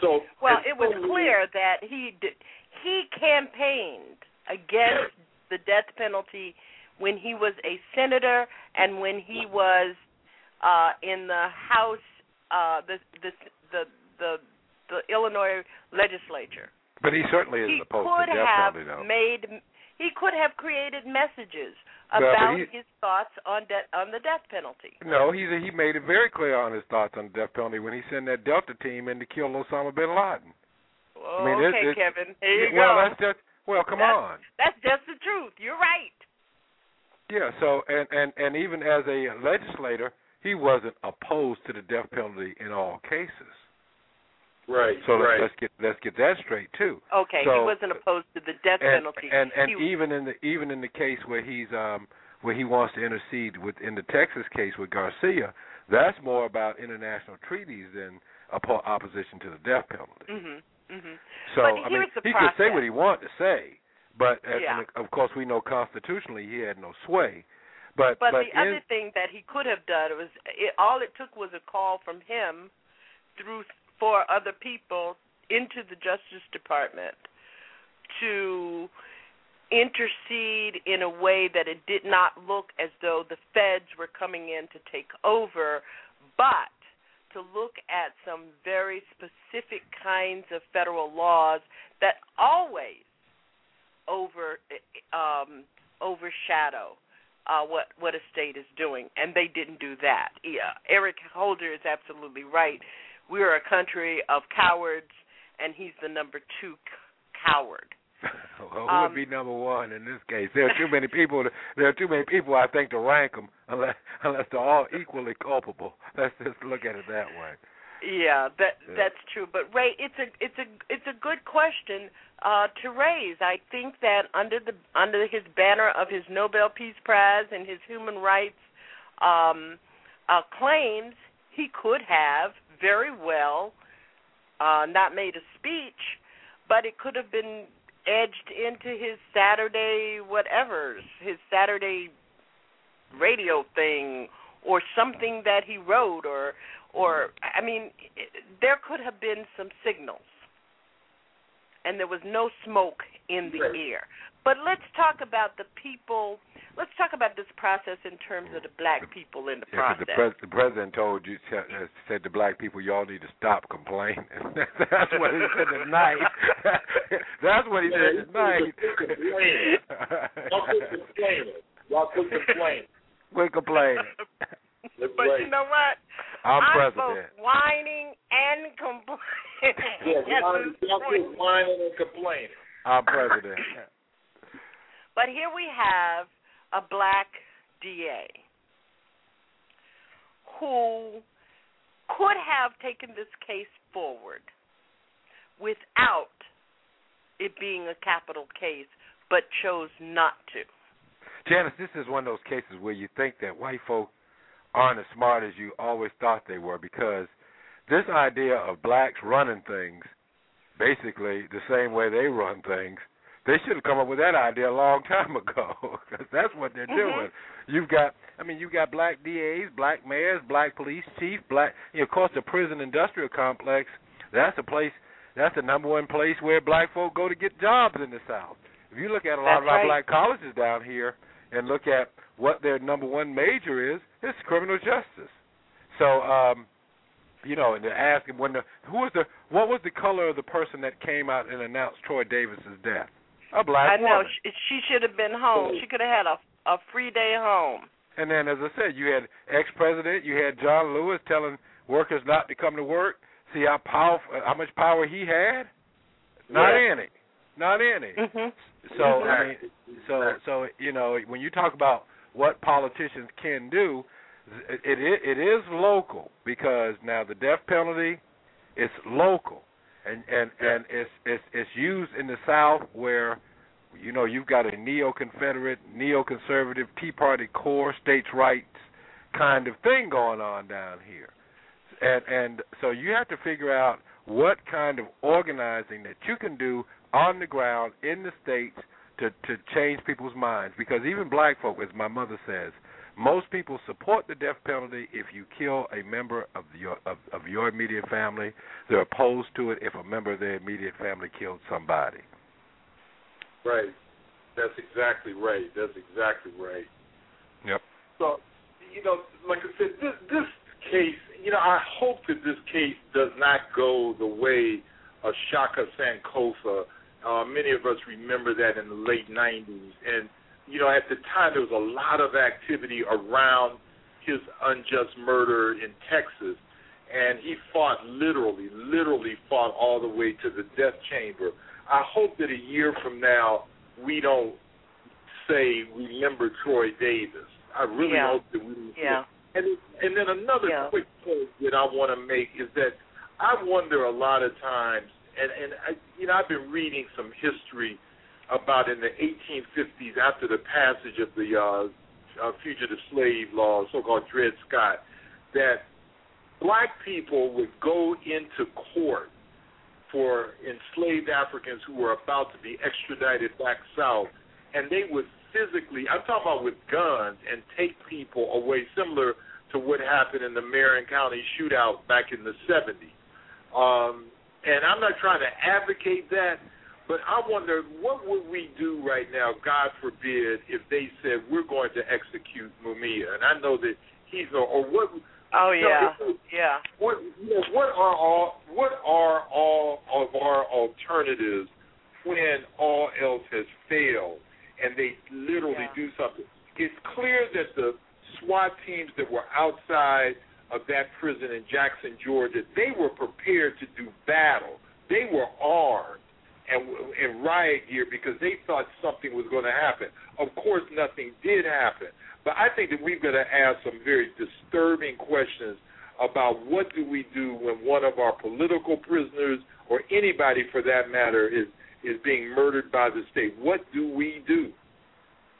So Well, it was so- clear that he did, he campaigned against the death penalty when he was a senator and when he was uh, in the House, uh, the, the the the the Illinois legislature. But he certainly isn't opposed could to death have penalty, though. made he could have created messages About he- his thoughts on de- on the death penalty. No, he he made it very clear on his thoughts on the death penalty when he sent that Delta team in to kill Osama bin Laden. Oh, mean, it- okay, it- Kevin. Here you well, go. that's just well, come That's- on. That's just the truth. You're right. Yeah, so and and and even as a legislator, he wasn't opposed to the death penalty in all cases. Right. So right. let's get let's get that straight too. Okay, So- he wasn't opposed to the death and, penalty. And and He- even in the even in the case where he's um where he wants to intercede with in the Texas case with Garcia, that's more about international treaties than oppo- opposition to the death penalty. Mhm. Mhm. So but I mean, here's the he process. could say what he wanted to say, but Yeah. and of course we know constitutionally he had no sway. But But, but the in, other thing that he could have done was it, all it took was a call from him through four other people into the Justice Department to intercede in a way that it did not look as though the feds were coming in to take over, but to look at some very specific kinds of federal laws that always over um, overshadow uh, what what a state is doing, and they didn't do that. Yeah, Eric Holder is absolutely right. We are a country of cowards, and he's the number two c- coward. well, who um, would be number one in this case? There are too many people. To, there are too many people, I think, to rank them unless unless they're all equally culpable. Let's just look at it that way. Yeah, that Yeah. that's true. But Ray, it's a it's a it's a good question uh, to raise. I think that under the under his banner of his Nobel Peace Prize and his human rights um, uh, claims, he could have very well uh, not made a speech, but it could have been edged into his Saturday whatever's his Saturday radio thing or something that he wrote or or I mean there could have been some signals and there was no smoke in the air. But let's talk about the people. Let's talk about this process in terms of the black people in the Yeah, 'cause process. the, pres- the president told you said, uh, to black people, y'all need to stop complaining. That's what he said tonight. That's what he said tonight. Y'all quit complaining. Y'all quit complaining. Quit complaining. but you know what? I'm both president. whining and complaining. Yeah, at y'all, this y'all point. quit whining and complaining. I'm president. But here we have a black DA who could have taken this case forward without it being a capital case, but chose not to. Janice, this is one of those cases where you think that white folk aren't as smart as you always thought they were because this idea of blacks running things, basically the same way they run things, they should have come up with that idea a long time ago because that's what they're Mhm. doing. You've got, I mean, you've got black DAs, black mayors, black police chief, black. You know, of course, the prison industrial complex. That's a place. That's the number one place where black folk go to get jobs in the South. If you look at a lot That's of our black colleges down here and look at what their number one major is, it's criminal justice. So, um, you know, and to ask him when the who was the what was the color of the person that came out and announced Troy Davis's death? A black I know woman. she, she should have been home. She could have had a a free day home. And then, as I said, you had ex-president, you had John Lewis telling workers not to come to work. See how powerful, how much power he had? Not Yeah. any, not any. Mhm. So I mean, so so you know, when you talk about what politicians can do, it it, it is local because now the death penalty, it's local, and and and it's it's it's used in the South where, you know, you've got a neo-Confederate, neo-conservative Tea Party core states' rights kind of thing going on down here, and and so you have to figure out what kind of organizing that you can do on the ground in the states to to change people's minds. Because even black folk as my mother says most people support the death penalty if you kill a member of your of, of your immediate family they're opposed to it if a member of their immediate family killed somebody Right. That's exactly right. That's exactly right. yep So, you know, like I said, this this case, you know, I hope that this case does not go the way of Shaka Sankofa. Uh, many of us remember that in the late '90s, and you know, at the time there was a lot of activity around his unjust murder in Texas, and he fought literally, literally fought all the way to the death chamber. I hope that a year from now we don't say remember Troy Davis. I really Yeah. hope that we. Yeah. And and then another Yeah. quick point that I want to make is that I wonder a lot of times, and and I, you know I've been reading some history about in the 1850s after the passage of the uh, uh, fugitive slave laws, so-called Dred Scott, that black people would go into court for enslaved Africans who were about to be extradited back south, and they would physically, I'm talking about with guns, and take people away, similar to what happened in the Marin County shootout back in the 70s. Um, and I'm not trying to advocate that, but I wonder what would we do right now, God forbid, if they said we're going to execute Mumia, and I know that he's no, or what. Oh yeah, if- yeah. what you know, what are all what are all of our alternatives when all else has failed and they literally do something? It's clear that the SWAT teams that were outside of that prison in Jackson, Georgia, they were prepared to do battle. They were armed and in riot gear because they thought something was going to happen. Of course, nothing did happen. But I think that we've got to ask some very disturbing questions about what do we do when one of our political prisoners or anybody for that matter is is being murdered by the state. What do we do?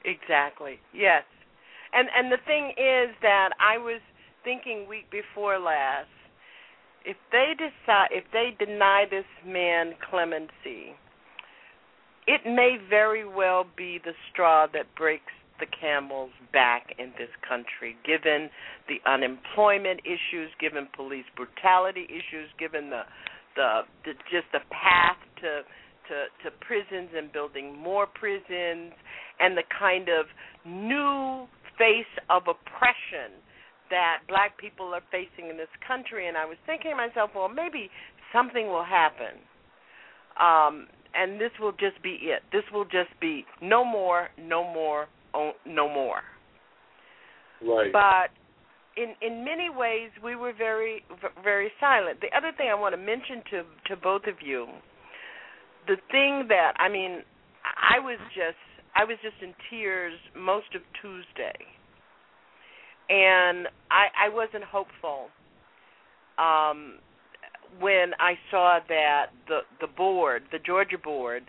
Exactly. Yes. And and the thing is that I was thinking week before last, if they decide if they deny this man clemency, it may very well be the straw that breaks the camel's back in this country, given the unemployment issues, given police brutality issues, given the the, the just the path to to, to prisons and building more prisons and the kind of new face of oppression that black people are facing in this country and I was thinking to myself, well maybe something will happen. Um and this will just be it. This will just be no more, no more, oh, no more. Right. But in in many ways we were very very silent. The other thing I want to mention to to both of you, the thing that I mean, I was just I was just in tears most of Tuesday, and I I wasn't hopeful. Um, when I saw that the the board, the Georgia board,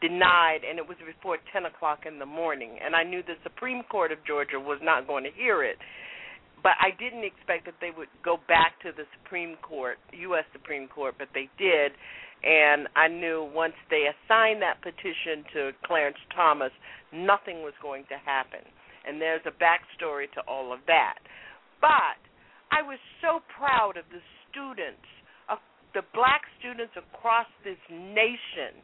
denied, and it was before ten o'clock in the morning, and I knew the Supreme Court of Georgia was not going to hear it. But I didn't expect that they would go back to the Supreme Court, U.S. Supreme Court, but they did, and I knew once they assigned that petition to Clarence Thomas, nothing was going to happen. And there's a backstory to all of that. But I was so proud of the students, of the black students across this nation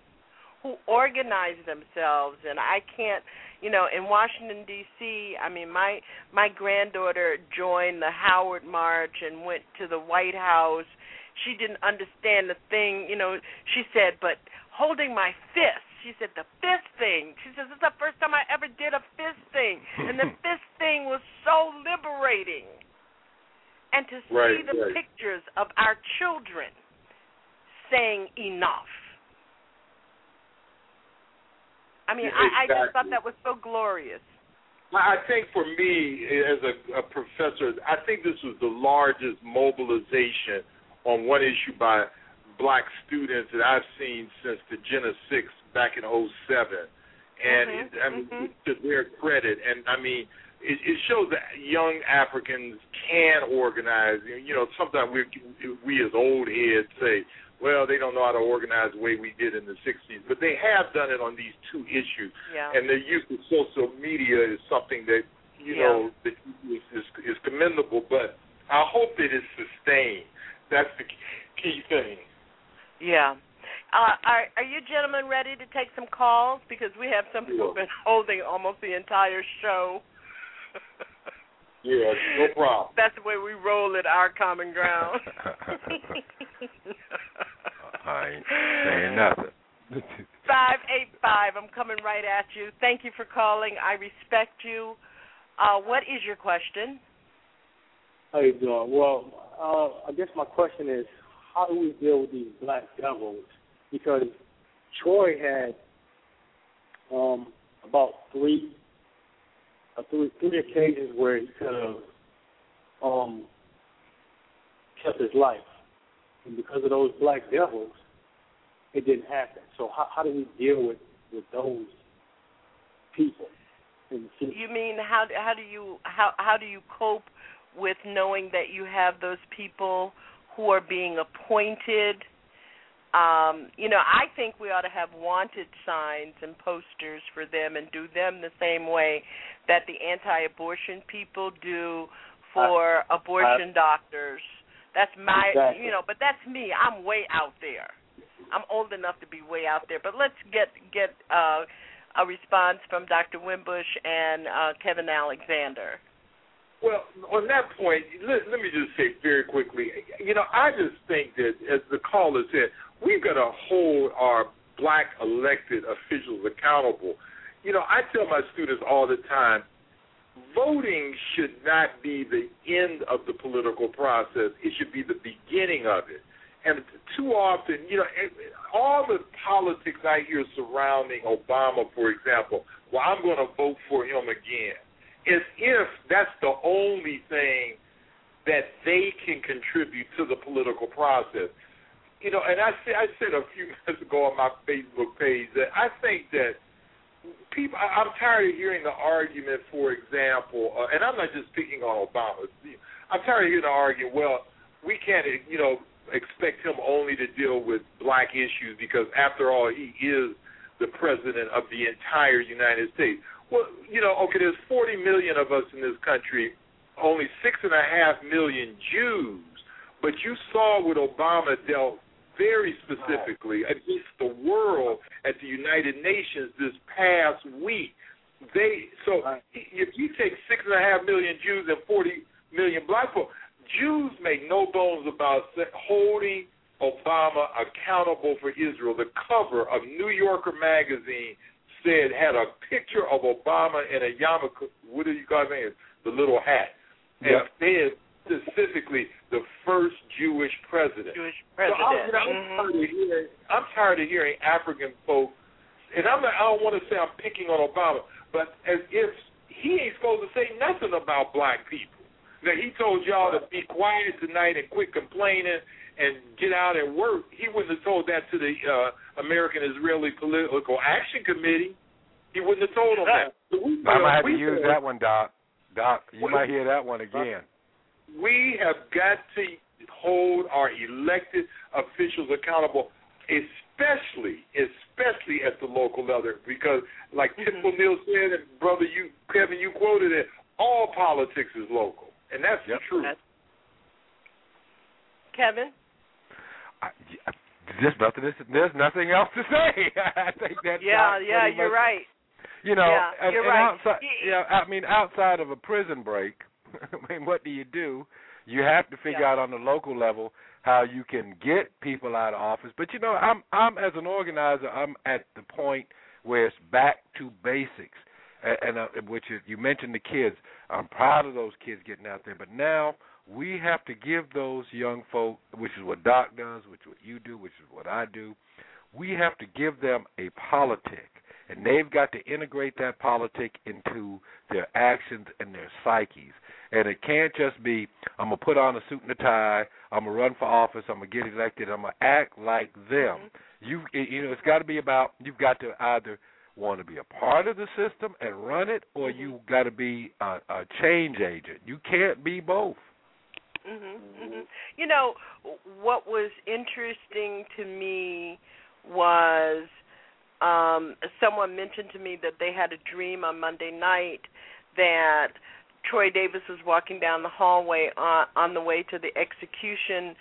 who organized themselves and I can't you know in Washington DC I mean my my granddaughter joined the Howard March and went to the White House she didn't understand the thing you know she said but holding my fist she said the fist thing. She says it's the first time I ever did a fist thing. And the fist thing was so liberating. And to see Right, the right. pictures of our children saying enough. I mean, I, I just thought that was so glorious. I think for me, as a, a professor, I think this was the largest mobilization on one issue by black students that I've seen since the Jena Six back in '07. And Mhm, it, I mean, to their credit, and I mean, it, it shows that young Africans can organize. You know, sometimes we we as old heads say, well, they don't know how to organize the way we did in the '60s, but they have done it on these two issues Yeah. and the use of social media is something that you Yeah. know that is, is is commendable. But I hope that it's sustained. That's the key thing. Yeah. Uh, are are you gentlemen ready to take some calls? Because we have some people who've been holding almost the entire show. Yeah, no problem. That's the way we roll at our common ground. I ain't saying nothing. Five eight five. I'm coming right at you. Thank you for calling. I respect you. Uh, what is your question? How you doing? Well, uh, I guess my question is, how do we deal with these black devils? Because Troy had um, about three, uh, three, three occasions where he could have um, kept his life, and because of those black devils, it didn't happen. So how, how do we deal with with those people? You mean how how do you how how do you cope with knowing that you have those people who are being appointed? Um, you know, I think we ought to have wanted signs and posters for them and do them the same way that the anti-abortion people do for uh, abortion uh, doctors. That's my, exactly. you know, but that's me. I'm way out there. I'm old enough to be way out there. But let's get get uh, a response from Dr. Winbush and uh, Kevin Alexander. Well, on that point, let, let me just say very quickly. You know, I just think that, as the caller said, we've got to hold our black elected officials accountable. You know, I tell my students all the time, voting should not be the end of the political process. It should be the beginning of it. And too often, you know, all the politics I hear surrounding Obama, for example, well, I'm going to vote for him again, as if that's the only thing that they can contribute to the political process. You know, and I said I said a few minutes ago on my Facebook page that I think that people I'm tired of hearing the argument, for example, uh, and I'm not just picking on Obama. I'm tired of hearing the argument. Well, we can't, you know, expect him only to deal with black issues because, after all, he is the president of the entire United States. Well, you know, okay, there's 40 million of us in this country, only six and a half million Jews, but you saw what Obama dealt very specifically against the world at the United Nations this past week. They so if you take six and a half million Jews and 40 million black people, Jews make no bones about holding Obama accountable for Israel. The cover of New Yorker magazine said had a picture of Obama in a yarmulke. What do you call it? The little hat. And said specifically the first Jewish president. Jewish president. So I'm, I'm, mm-hmm. tired of hearing, I'm tired of hearing African folk, and I'm not, I don't want to say I'm picking on Obama, but as if he ain't supposed to say nothing about black people that he told y'all to be quiet tonight and quit complaining and get out and work, he wouldn't have told that to the uh, American Israeli Political Action Committee. He wouldn't have told them that. So we, I might have to use that one, Doc. Doc, you might hear that one again. We have got to hold our elected officials accountable, especially, especially at the local level, because, like mm-hmm. Tip O'Neill said, and brother, you Kevin, you quoted it. All politics is local and that's yep. the truth. That's... Kevin, I, there's nothing. There's nothing else to say. I think that's yeah, yeah. You're much, right. You know, yeah, and, you're and right. outside, yeah, I mean, outside of a prison break, I mean, what do you do? You have to figure yeah. out on the local level how you can get people out of office. But you know, I'm I'm as an organizer, I'm at the point where it's back to basics and, uh, which is, you mentioned the kids. I'm proud of those kids getting out there, but now we have to give those young folk, which is what Doc does, which is what you do, which is what I do. We have to give them a politic, and they've got to integrate that politic into their actions and their psyches. And it can't just be, I'm gonna put on a suit and a tie, I'm gonna run for office, I'm gonna get elected, I'm gonna act like them. Mm-hmm. You, you know, it's got to be about. You've got to either want to be a part of the system and run it, or mm-hmm. you got to be a, a change agent. You can't be both. Mm-hmm, mm-hmm. You know what was interesting to me was um someone mentioned to me that they had a dream on Monday night that Troy Davis was walking down the hallway on on the way to the execution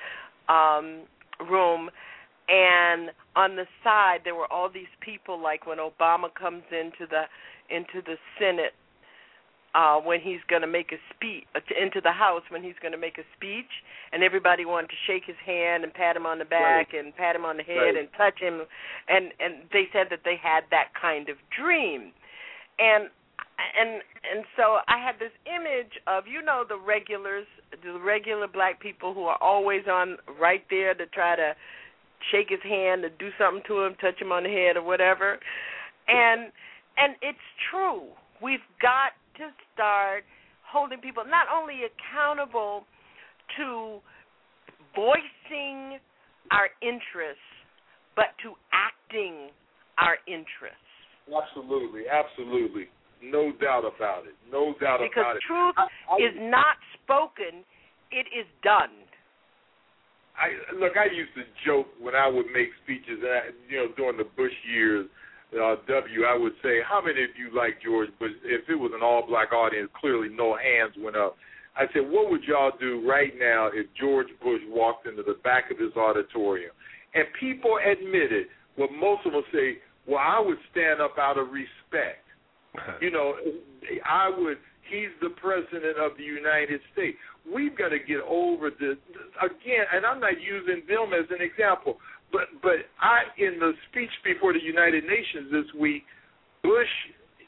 um room. And on the side there were all these people like when Obama comes into the into the Senate uh when he's going to make a speech uh, into the house when he's going to make a speech and everybody wanted to shake his hand and pat him on the back right. and pat him on the head right. and touch him and and they said that they had that kind of dream and and and so I had this image of you know the regulars the regular black people who are always on right there to try to shake his hand or do something to him, touch him on the head or whatever. And and it's true. We've got to start holding people not only accountable to voicing our interests, but to acting our interests. Absolutely, absolutely. No doubt about it. No doubt because about it. Because truth I, I, is not spoken; it is done. I look. I used to joke when I would make speeches, and I, you know, during the Bush years, uh, W. I would say, "How many of you like George Bush?" If it was an all-black audience, clearly no hands went up. I said, "What would y'all do right now if George Bush walked into the back of this auditorium?" And people admitted what most of them say. Well, I would stand up out of respect. you know, I would. He's the president of the United States we've got to get over this again. And I'm not using them as an example, but but I in the speech before the United Nations this week, Bush,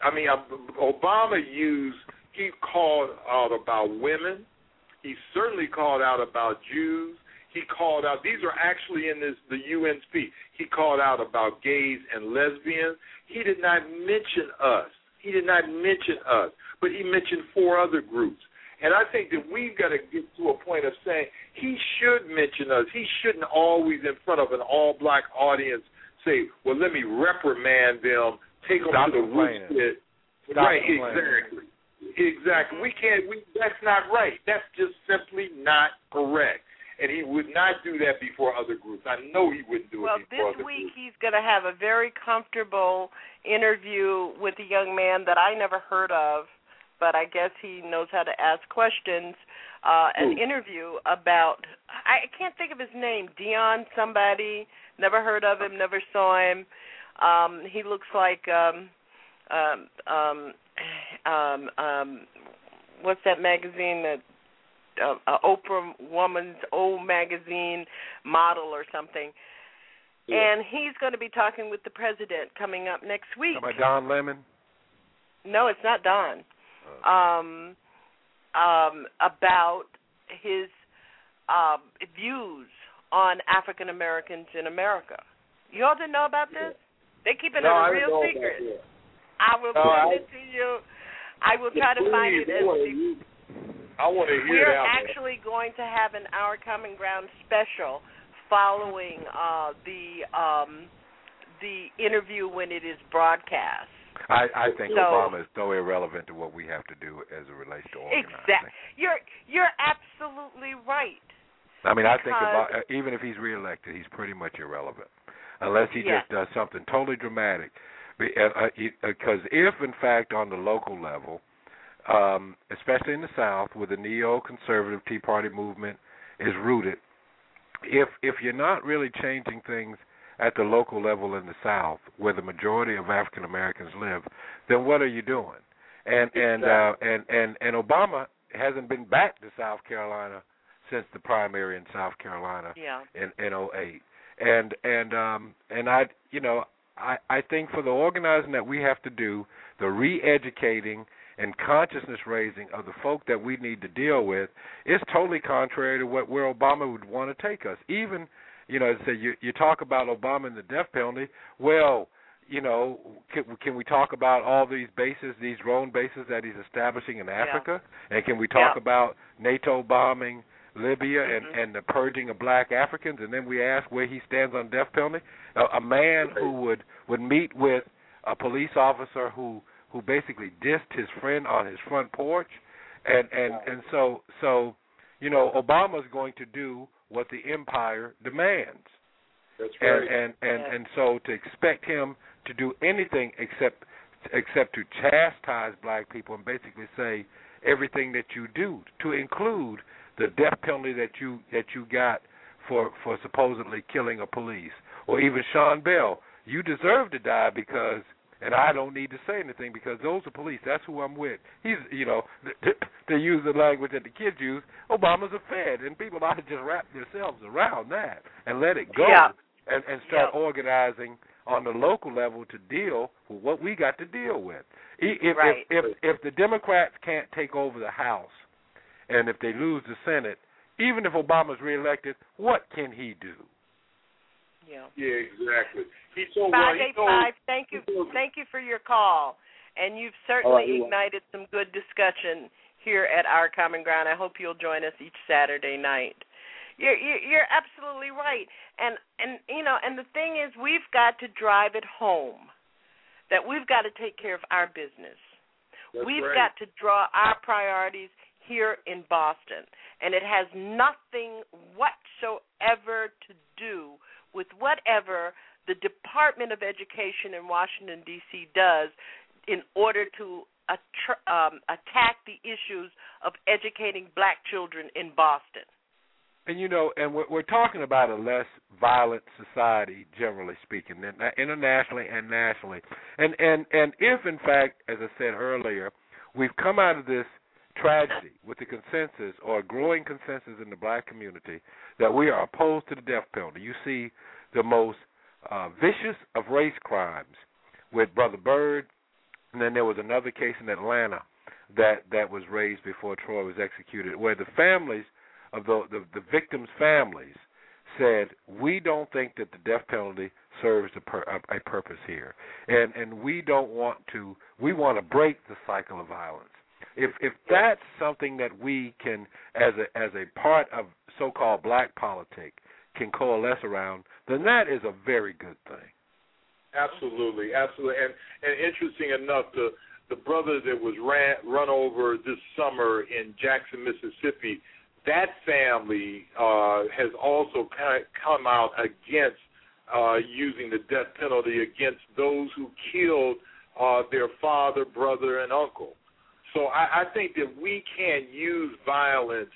I mean uh, Obama used he called out about women. He certainly called out about Jews. He called out. These are actually in this the UN speech. He called out about gays and lesbians. He did not mention us. He did not mention us, but he mentioned four other groups. And I think that we've got to get to a point of saying he should mention us. He shouldn't always, in front of an all black audience, say, "Well, let me reprimand them, take them Stop to the woodshed." Right? Exactly. Exactly. We can't. We that's not right. That's just simply not correct. And he would not do that before other groups. I know he wouldn't do well, it before this week groups. he's going to have a very comfortable interview with a young man that I never heard of but I guess he knows how to ask questions. Uh, an interview about I can't think of his name, Dion somebody. Never heard of him, never saw him. Um, he looks like um, um, um, um, um, what's that magazine that uh, uh, Oprah Woman's old magazine model or something. Yeah. And he's going to be talking with the president coming up next week. About Don Lemon? No, it's not Don um, um, about his um, views on African Americans in America. You all didn't know about this? They keep it no, a I real secret. I will No, send I- it to you. I will try to find it. As hear- I want to hear we're that. one. actually going to have an Our Common Ground special following uh, the um, the interview when it is broadcast. I, I think So- Obama is so irrelevant to what we have to do as it relates to organizing. Exactly. You're you're absolutely right. I mean, I think about, even if he's reelected, he's pretty much irrelevant, unless he Yes. just does something totally dramatic. Because uh, uh, uh, if, in fact, on the local level, um, especially in the South, where the neoconservative Tea Party movement is rooted, if if you're not really changing things at the local level in the South, where the majority of African Americans live, then what are you doing? And and uh, and and and Obama hasn't been back to South Carolina since the primary in South Carolina Yeah. in in '08. And and um and I you know I I think for the organizing that we have to do, the re-educating and consciousness raising of the folk that we need to deal with is totally contrary to what where Obama would want to take us. Even you know, say you you talk about Obama and the death penalty. Well, you know, can, can we talk about all these bases, these drone bases that he's establishing in Africa? And can we talk Yeah. about NATO bombing Libya Mhm. and and the purging of black Africans? And then we ask where he stands on death penalty. A, a man who would would meet with a police officer who who basically dissed his friend on his front porch, and and and so so, you know, Obama's going to do what the empire demands. That's and and and, Yeah. and so to expect him to do anything except except to chastise black people and basically say everything that you do to include the death penalty that you that you got for for supposedly killing a police. Or even Sean Bell you deserve to die because and I don't need to say anything because those are police. That's who I'm with. He's, you know, to use the language that the kids use. Obama's a Fed, and people ought to just wrap themselves around that and let it go, Yeah. and and start Yeah. organizing on the local level to deal with what we got to deal with. If Right. if, if if the Democrats can't take over the House, and if they lose the Senate, even if Obama's reelected, what can he do? Yeah. Yeah, exactly. He told well, Five he eight told, five. Thank you. Thank you for your call, and you've certainly you're ignited some good discussion here at our common ground. I hope you'll join us each Saturday night. You're you're, you're absolutely right, and and you know, and the thing is, we've got to drive it home that we've got to take care of our business. That's We've right. got to draw our priorities here in Boston, and it has nothing whatsoever to do with whatever the Department of Education in Washington D.C. does in order to attr- um, attack the issues of educating black children in Boston. And you know, and we're, we're talking about a less violent society, generally speaking, internationally and nationally. And and and if, in fact, as I said earlier, we've come out of this tragedy with the consensus or a growing consensus in the black community that we are opposed to the death penalty. You see the most uh, vicious of race crimes with Brother Byrd, and then there was another case in Atlanta that that was raised before Troy was executed, where the families of the the, the victims' families said, "We don't think that the death penalty serves a, pur- a, a purpose here, and and we don't want to. We want to break the cycle of violence. If if that's something that we can, as a as a part of so-called black politics, can coalesce around, then that is a very good thing. Absolutely, absolutely. And and interesting enough, the the brother that was ran run over this summer in Jackson, Mississippi, that family uh, has also kind of come out against uh, using the death penalty against those who killed uh, their father, brother, and uncle. So I, I think that we can't use violence.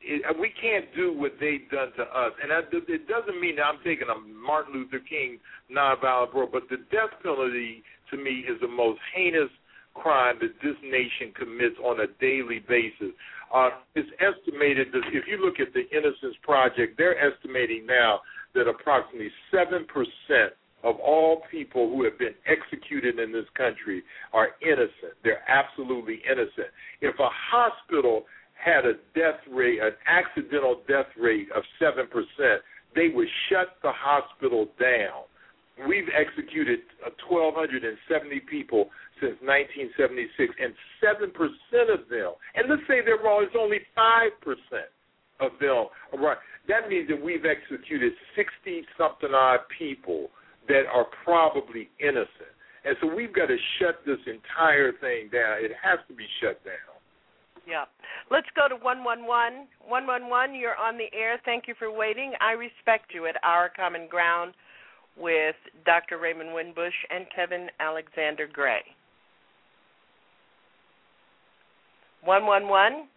It, we can't do what they've done to us, and that, it doesn't mean that I'm taking a Martin Luther King nonviolent approach. But the death penalty, to me, is the most heinous crime that this nation commits on a daily basis. Uh, it's estimated that if you look at the Innocence Project, they're estimating now that approximately seven percent of all people who have been executed in this country are innocent. They're absolutely innocent. If a hospital had a death rate, an accidental death rate of 7%, they would shut the hospital down. We've executed uh, 1,270 people since 1976, and 7% of them, and let's say they're wrong, it's only 5% of them. Right. That means that we've executed 60 something odd people that are probably innocent. And so we've got to shut this entire thing down. It has to be shut down. Yeah. Let's go to 111. 111, you're on the air. Thank you for waiting. I respect you at Our Common Ground with Dr. Raymond Winbush and Kevin Alexander Gray. 111.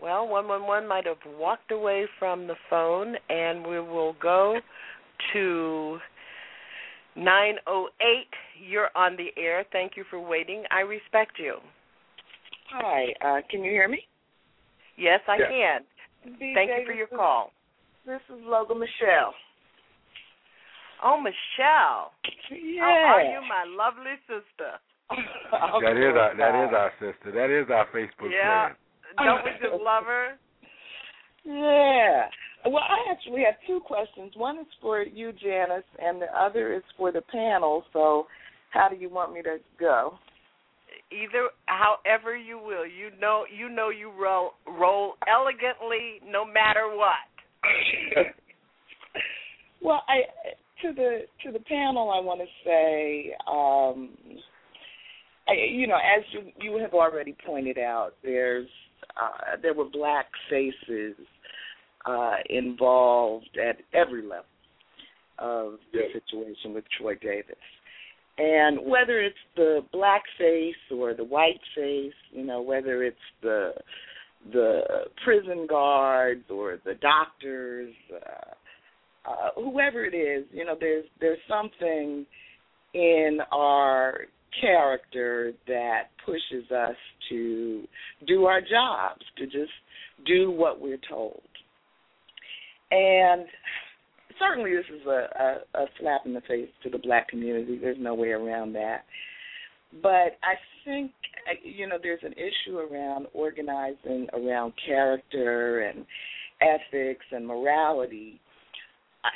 Well, 111 might have walked away from the phone, and we will go to 908. You're on the air. Thank you for waiting. I respect you. Hi, uh, can you hear me? Yes, I Yes. can. DJ, Thank you for your is- call. This is Logan Michelle. Oh, Michelle. Yeah. How are you, my lovely sister? that is our that is our sister. That is our Facebook Yeah. friend. Don't we just love her? Yeah. Well, I actually have two questions. One is for you, Janice, and the other is for the panel. So, how do you want me to go? Either however you will. You know you know you roll roll elegantly no matter what. Well, I to the to the panel, I want to say, um, I, you know, as you you have already pointed out, there's uh, there were black faces uh, involved at every level of the situation with Troy Davis. And whether it's the black face or the white face, you know, whether it's the the prison guards or the doctors, uh, uh, whoever it is, you know, there's there's something in our character that pushes us to do our jobs, to just do what we're told. And certainly this is a, a, a slap in the face to the black community. There's no way around that. But I think uh, you know there's an issue around organizing around character and ethics and morality uh,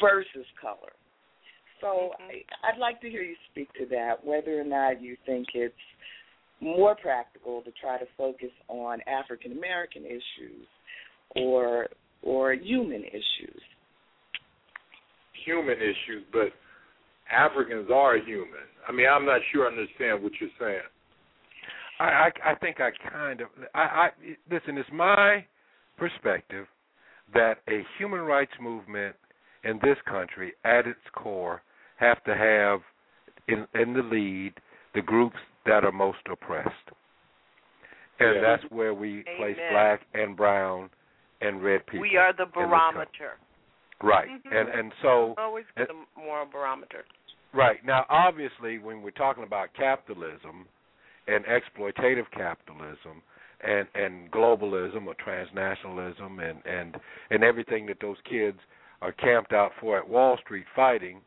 versus color. So mm-hmm. I, I'd like to hear you speak to that, whether or not you think it's more practical to try to focus on African American issues or or human issues. Human issues, but Africans are human. I mean, I'm not sure I understand what you're saying. I I, I think I kind of I, I listen. It's my perspective that a human rights movement in this country, at its core, have to have in in the lead the groups that are most oppressed, and Yeah. that's where we place black and brown and red people. We are the in this country. barometer. right? Mhm. And and so Always the moral barometer. Right. Now, obviously, when we're talking about capitalism and exploitative capitalism and, and globalism or transnationalism and, and, and everything that those kids are camped out for at Wall Street fighting,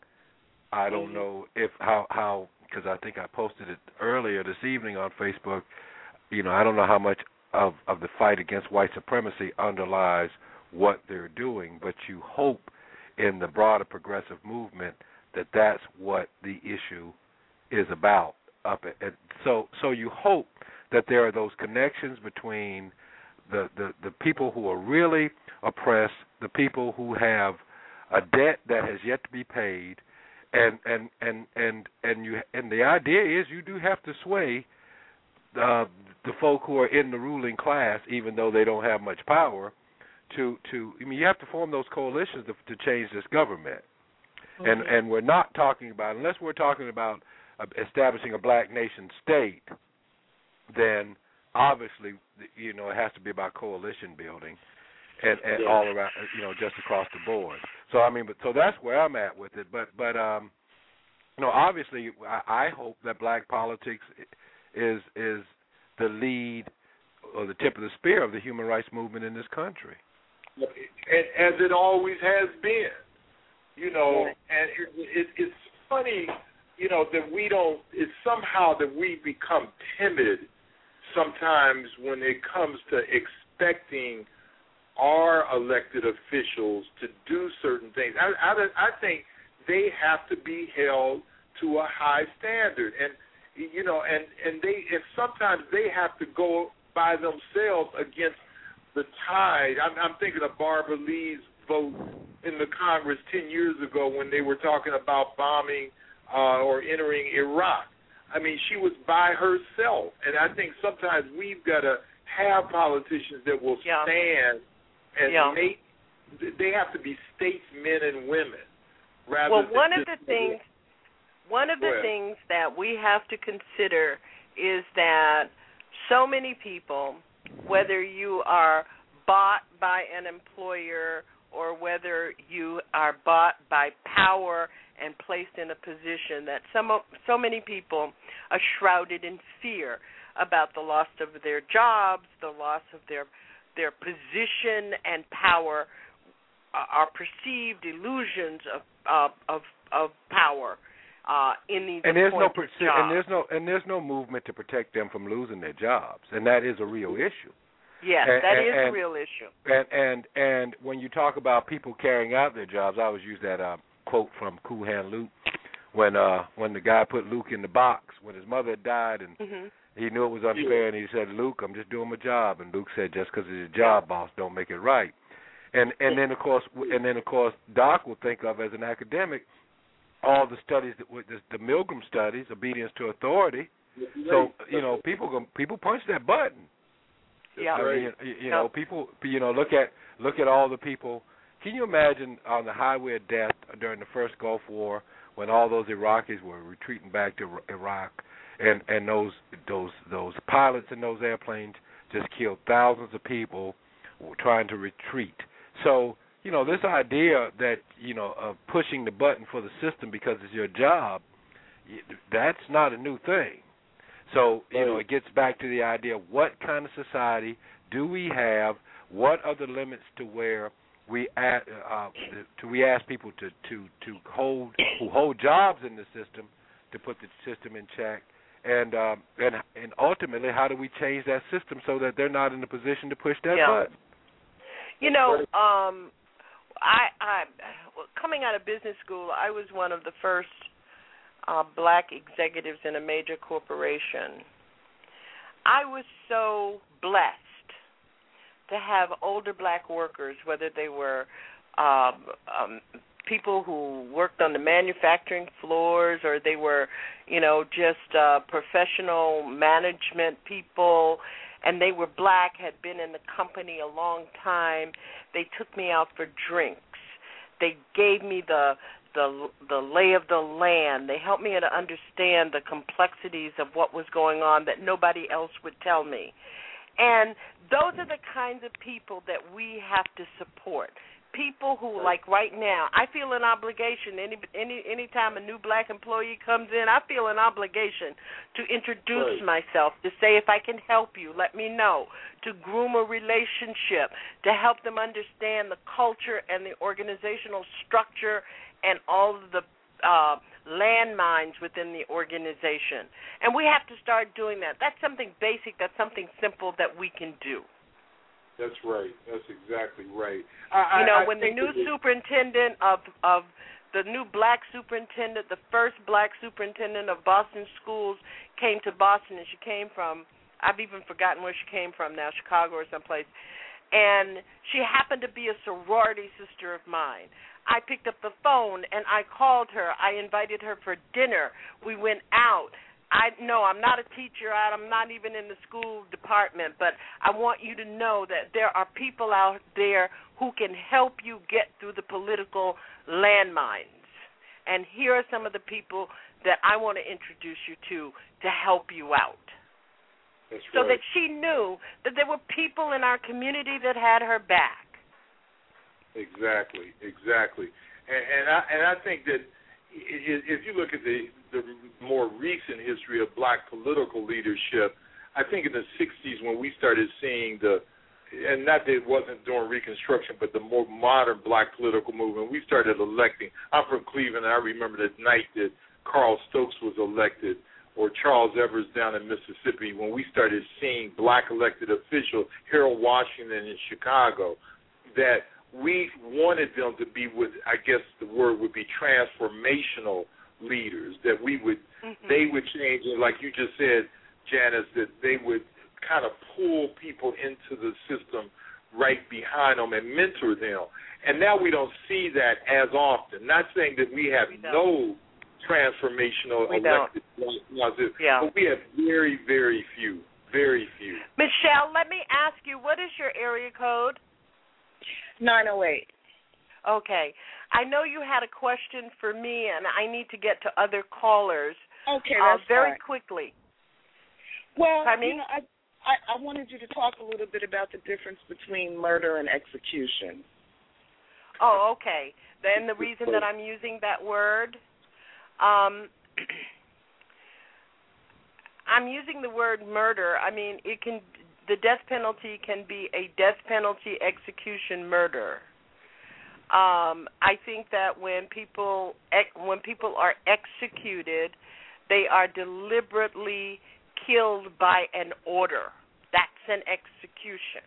I don't Mhm. know if how, how because I think I posted it earlier this evening on Facebook. You know, I don't know how much of, of the fight against white supremacy underlies what they're doing, but you hope in the broader progressive movement that that's what the issue is about up at, at so so you hope that there are those connections between the, the the people who are really oppressed the people who have a debt that has yet to be paid and and and and and you and the idea is you do have to sway uh, the folk who are in the ruling class even though they don't have much power to to I mean you have to form those coalitions to, to change this government. And and we're not talking about unless we're talking about uh, establishing a black nation state then obviously you know it has to be about coalition building and and Yeah. all around you know just across the board. So i mean but so that's where i'm at with it. But but um you know obviously i, I hope that black politics is is the lead or the tip of the spear of the human rights movement in this country as it always has been. You know, and it, it, it's funny, you know, that we don't. It's somehow that we become timid sometimes when it comes to expecting our elected officials to do certain things. I, I, I think they have to be held to a high standard, and you know, and and they and sometimes they have to go by themselves against the tide. I'm, I'm thinking of Barbara Lee's vote in the Congress 10 years ago when they were talking about bombing uh, or entering Iraq. I mean, she was by herself, and I think sometimes we've got to have politicians that will Yeah. stand and Yeah. make. They have to be statesmen and women. Rather Well, one of the things one of the ahead. things that we have to consider is that so many people, whether you are bought by an employer or whether you are bought by power and placed in a position that some so many people are shrouded in fear about the loss of their jobs, the loss of their their position and power uh, are perceived illusions of of of, of power uh, in these and there's no appointed jobs. and there's no and there's no movement to protect them from losing their jobs and that is a real issue yes, and- that and- is a real issue. and and and when you talk about people carrying out their jobs, I always use that uh, quote from Cool Hand Luke when uh when the guy put Luke in the box when his mother had died and hmm he knew it was unfair and he said, "Luke, I'm just doing my job." And Luke said, "Just because it's your job, boss, don't make it right." And and then of course and then of course Doc will think of as an academic all the studies that with the, the Milgram studies, obedience to authority. So you know people go, people punch that button. Yeah. I mean, you, you know, people. You know, look at look at all the people. Can you imagine on the highway of death during the first Gulf War when all those Iraqis were retreating back to Iraq, and and those those those pilots in those airplanes just killed thousands of people trying to retreat. So you know this idea that you know of pushing the button for the system because it's your job that's not a new thing. So you know it gets back to the idea: what kind of society do we have? What are the limits to where we a uh, to we ask people to to to hold who hold jobs in the system to put the system in check? And um, and and ultimately, how do we change that system so that they're not in a position to push that Yeah. button? You know, um, I, I coming out of business school, I was one of the first uh, black executives in a major corporation. I was so blessed to have older black workers, whether they were um, um, people who worked on the manufacturing floors or they were, you know, just uh professional management people and they were black, had been in the company a long time. They took me out for drinks. They gave me the the the lay of the land. They helped me to understand the complexities of what was going on that nobody else would tell me. And those are the kinds of people that we have to support people who like right now i feel an obligation any any anytime a new black employee comes in i feel an obligation to introduce right. myself to say if i can help you let me know to groom a relationship to help them understand the culture and the organizational structure and all of the uh landmines within the organization. And we have to start doing that. That's something basic that's something simple that we can do that's right. That's exactly right. I, you know, I when the new superintendent of of the new black superintendent, the first black superintendent of Boston schools came to Boston, and she came from I've even forgotten where she came from now, Chicago or someplace. And she happened to be a sorority sister of mine. I picked up the phone and I called her. I invited her for dinner. We went out. I no, I'm not a teacher. I'm not even in the school department, but I want you to know that there are people out there who can help you get through the political landmines. And here are some of the people that I want to introduce you to to help you out. That's so right. that she knew that there were people in our community that had her back. Exactly, exactly. And, and I and I think that if you look at the the more recent history of black political leadership, I think in the 60s when we started seeing the, and not that it wasn't during Reconstruction, but the more modern black political movement, we started electing. I'm from Cleveland, and I remember the night that Carl Stokes was elected, or Charles Evers down in Mississippi, when we started seeing black elected officials, Harold Washington in Chicago, that we wanted them to be with, I guess the word would be transformational leaders that we would mm-hmm. they would change and like you just said janice that they would kind of pull people into the system right behind them and mentor them. And now we don't see that as often. Not saying that we have we no transformational we elected yeah. but we have very very few very few. Michelle let me ask you what is your area code? 908 Okay. I know you had a question for me, and I need to get to other callers. Okay, uh, very quickly. Well, I mean, you know, I, I I wanted you to talk a little bit about the difference between murder and execution. Oh, okay. Then the reason that I'm using that word, um, I'm using the word murder. I mean, it can the death penalty can be a death penalty execution murder um, I think that when people when people are executed, they are deliberately killed by an order. That's an execution.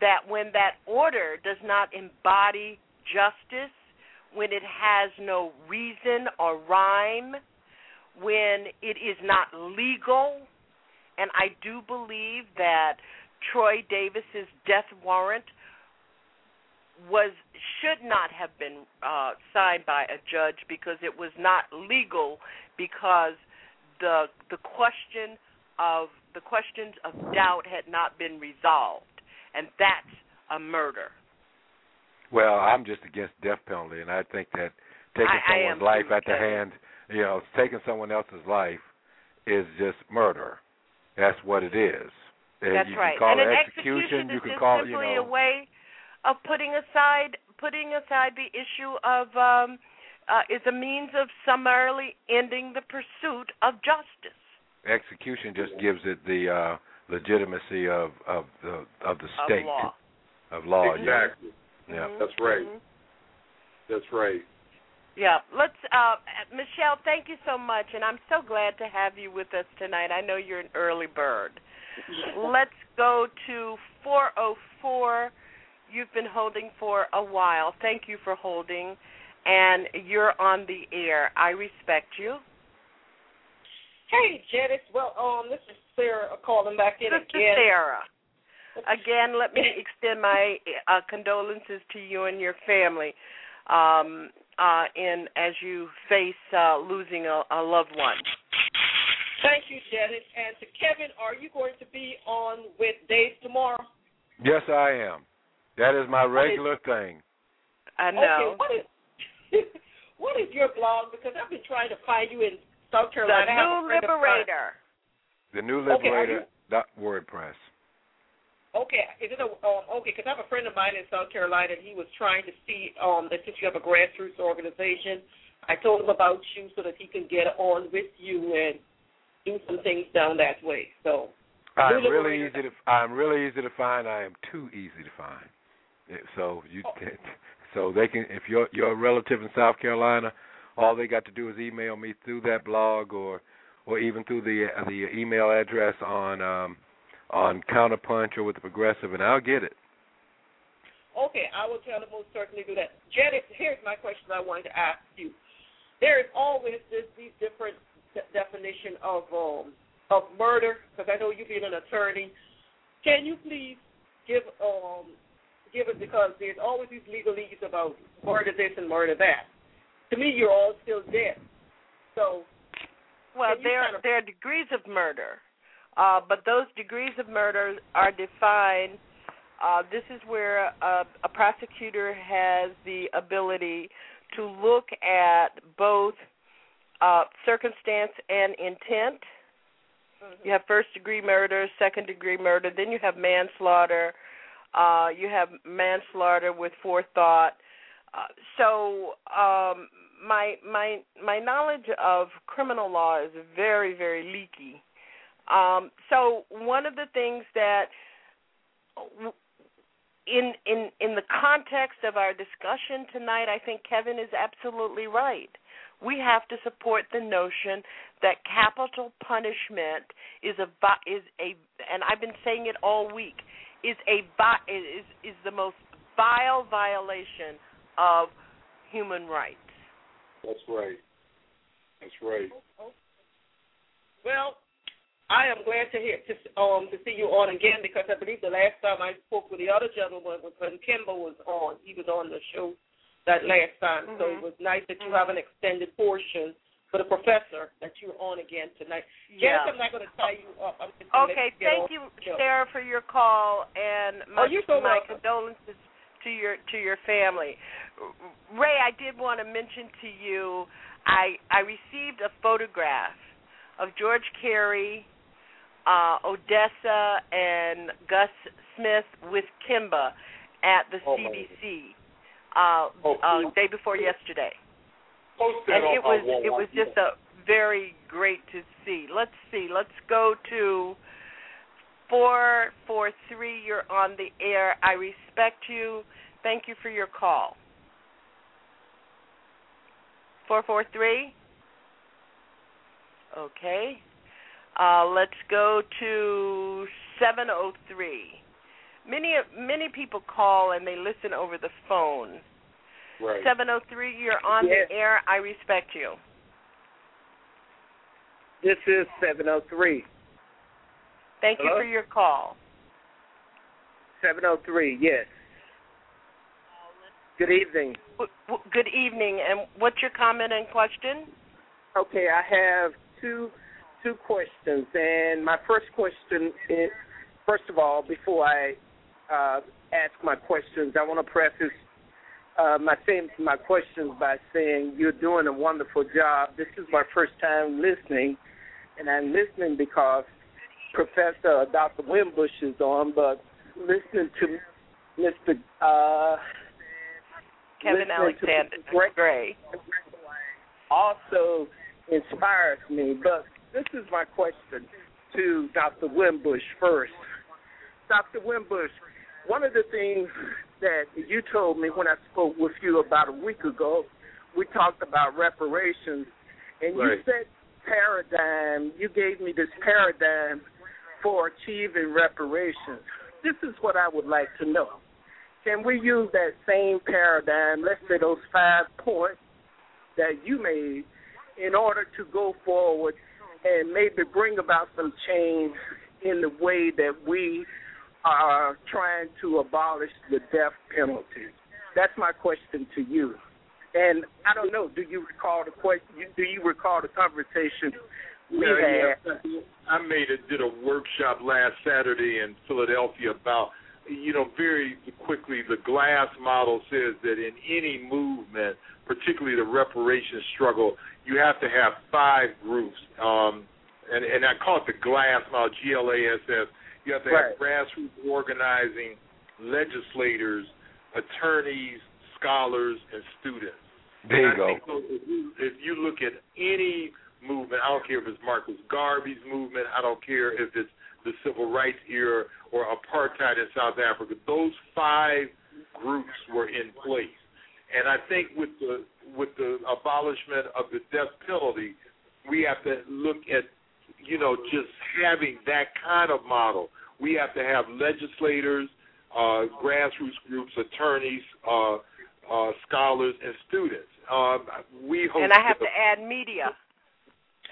That when that order does not embody justice, when it has no reason or rhyme, when it is not legal, and I do believe that Troy Davis's death warrant was should not have been uh, signed by a judge because it was not legal because the the question of the questions of doubt had not been resolved, and that's a murder. Well, I'm just against death penalty, and I think that taking I, someone's I life at the hand, you know, taking someone else's life is just murder. That's what it is. And That's you right. Can call and it an execution. execution You can call it, simply you know. a way of putting aside putting aside the issue of um, uh, is a means of summarily ending the pursuit of justice. Execution just gives it the uh, legitimacy of of the of the state Of state law. of law. yeah. exactly Yeah. Mhm. that's right Mhm. that's right Yeah, let's uh Michelle, thank you so much and I'm so glad to have you with us tonight. I know you're an early bird. Let's go to 404. You've been holding for a while. Thank you for holding and you're on the air. I respect you. Hey, Janice. Well, um, this is Sarah calling back in Sister again. Sarah. Again, let me extend my uh, condolences to you and your family. um, uh, in as you face uh, losing a, a loved one. Thank you, Janet. And to Kevin, are you going to be on with Dave tomorrow? Yes, I am. That is my regular thing. I know. Okay, what is what is your blog? Because I've been trying to find you in South Carolina. The New friend of mine- Liberator. The new Okay, are liberator dot WordPress. Okay, is it a um, okay? Because I have a friend of mine in South Carolina, and he was trying to see um that since you have a grassroots organization, I told him about you so that he can get on with you and do some things down that way. So I'm really easy to I'm really easy to find. I am too easy to find. So you Oh. so they can if you're you're a relative in South Carolina, all they got to do is email me through that blog or or even through the uh, the email address on um on Counterpunch or with the Progressive, and I'll get it. Okay, I will tell them most certainly do that. Janet, here's my question I wanted to ask you. There is always this these different de- definition of um of murder because I know you being an attorney. Can you please give um give it because there's always these legalese about murder this and murder that. To me, you're all still dead. So Well, there kind of- there are degrees of murder, uh, but those degrees of murder are defined. Uh, this is where a, a prosecutor has the ability to look at both uh, circumstance and intent. You have first degree murder, second degree murder, then you have manslaughter. Uh, you have manslaughter with forethought. Uh, so um, my my my knowledge of criminal law is very very leaky. Um, so one of the things that in in in the context of our discussion tonight, I think Kevin is absolutely right. We have to support the notion that capital punishment is a is a and I've been saying it all week is a is is the most vile violation of human rights. That's right. That's right. Well, I am glad to hear to um to see you on again because I believe the last time I spoke with the other gentleman was when Kimbo was on. He was on the show that last time, so it was nice that you have an extended portion for the professor that you're on again tonight. Yeah. Janice, I'm not going to tie you up. Okay, let you get thank you, with the show. Sarah, for your call and my, Oh, so my welcome. condolences to your to your family. Ray, I did want to mention to you, I I received a photograph of George Carey, uh, Odessa, and Gus Smith with Kimba at the Oh, uh, Oh, uh, day before yesterday and it was it was just a very great to see. Let's see. Let's go to four four three. You're on the air. I respect you. Thank you for your call. Four four three. Okay. Uh, let's go to seven oh three. Many many people call and they listen over the phone. Right. 703, you're on Yes. the air. I respect you. This is 703. Thank Hello? you for your call. 703, yes. Good evening. Good evening. And what's your comment and question? Okay, I have two two questions, and my first question is, first of all, before I uh, ask my questions, I want to preface uh, my same my questions by saying you're doing a wonderful job. This is my first time listening, and I'm listening because Professor Dr. Winbush is on, but listening to Mr. Uh, Kevin Alexander Gray. also inspires me. But this is my question to Dr. Winbush first. Dr. Winbush, one of the things that you told me when I spoke with you about a week ago, we talked about reparations, and you said paradigm. You gave me this paradigm for achieving reparations. This is what I would like to know. Can we use that same paradigm, let's say those five points that you made, in order to go forward and maybe bring about some change in the way that we are trying to abolish the death penalty? That's my question to you. And I don't know. Do you recall the question? Do you recall the conversation we yeah, had? yeah. I made a did a workshop last Saturday in Philadelphia about you know very quickly the glass model says that in any movement, particularly the reparations struggle, you have to have five groups. Um, and and I call it the glass model, G L A S S. You have to have grassroots organizing, legislators, attorneys, scholars, and students. There you And I go. think if you, if you look at any movement, I don't care if it's Marcus Garvey's movement, I don't care if it's the civil rights era or apartheid in South Africa, those five groups were in place. And I think with the with the abolishment of the death penalty, we have to look at you know just having that kind of model. We have to have legislators, uh, grassroots groups, attorneys, uh, uh, scholars, and students. Um, we hope And I have to add media.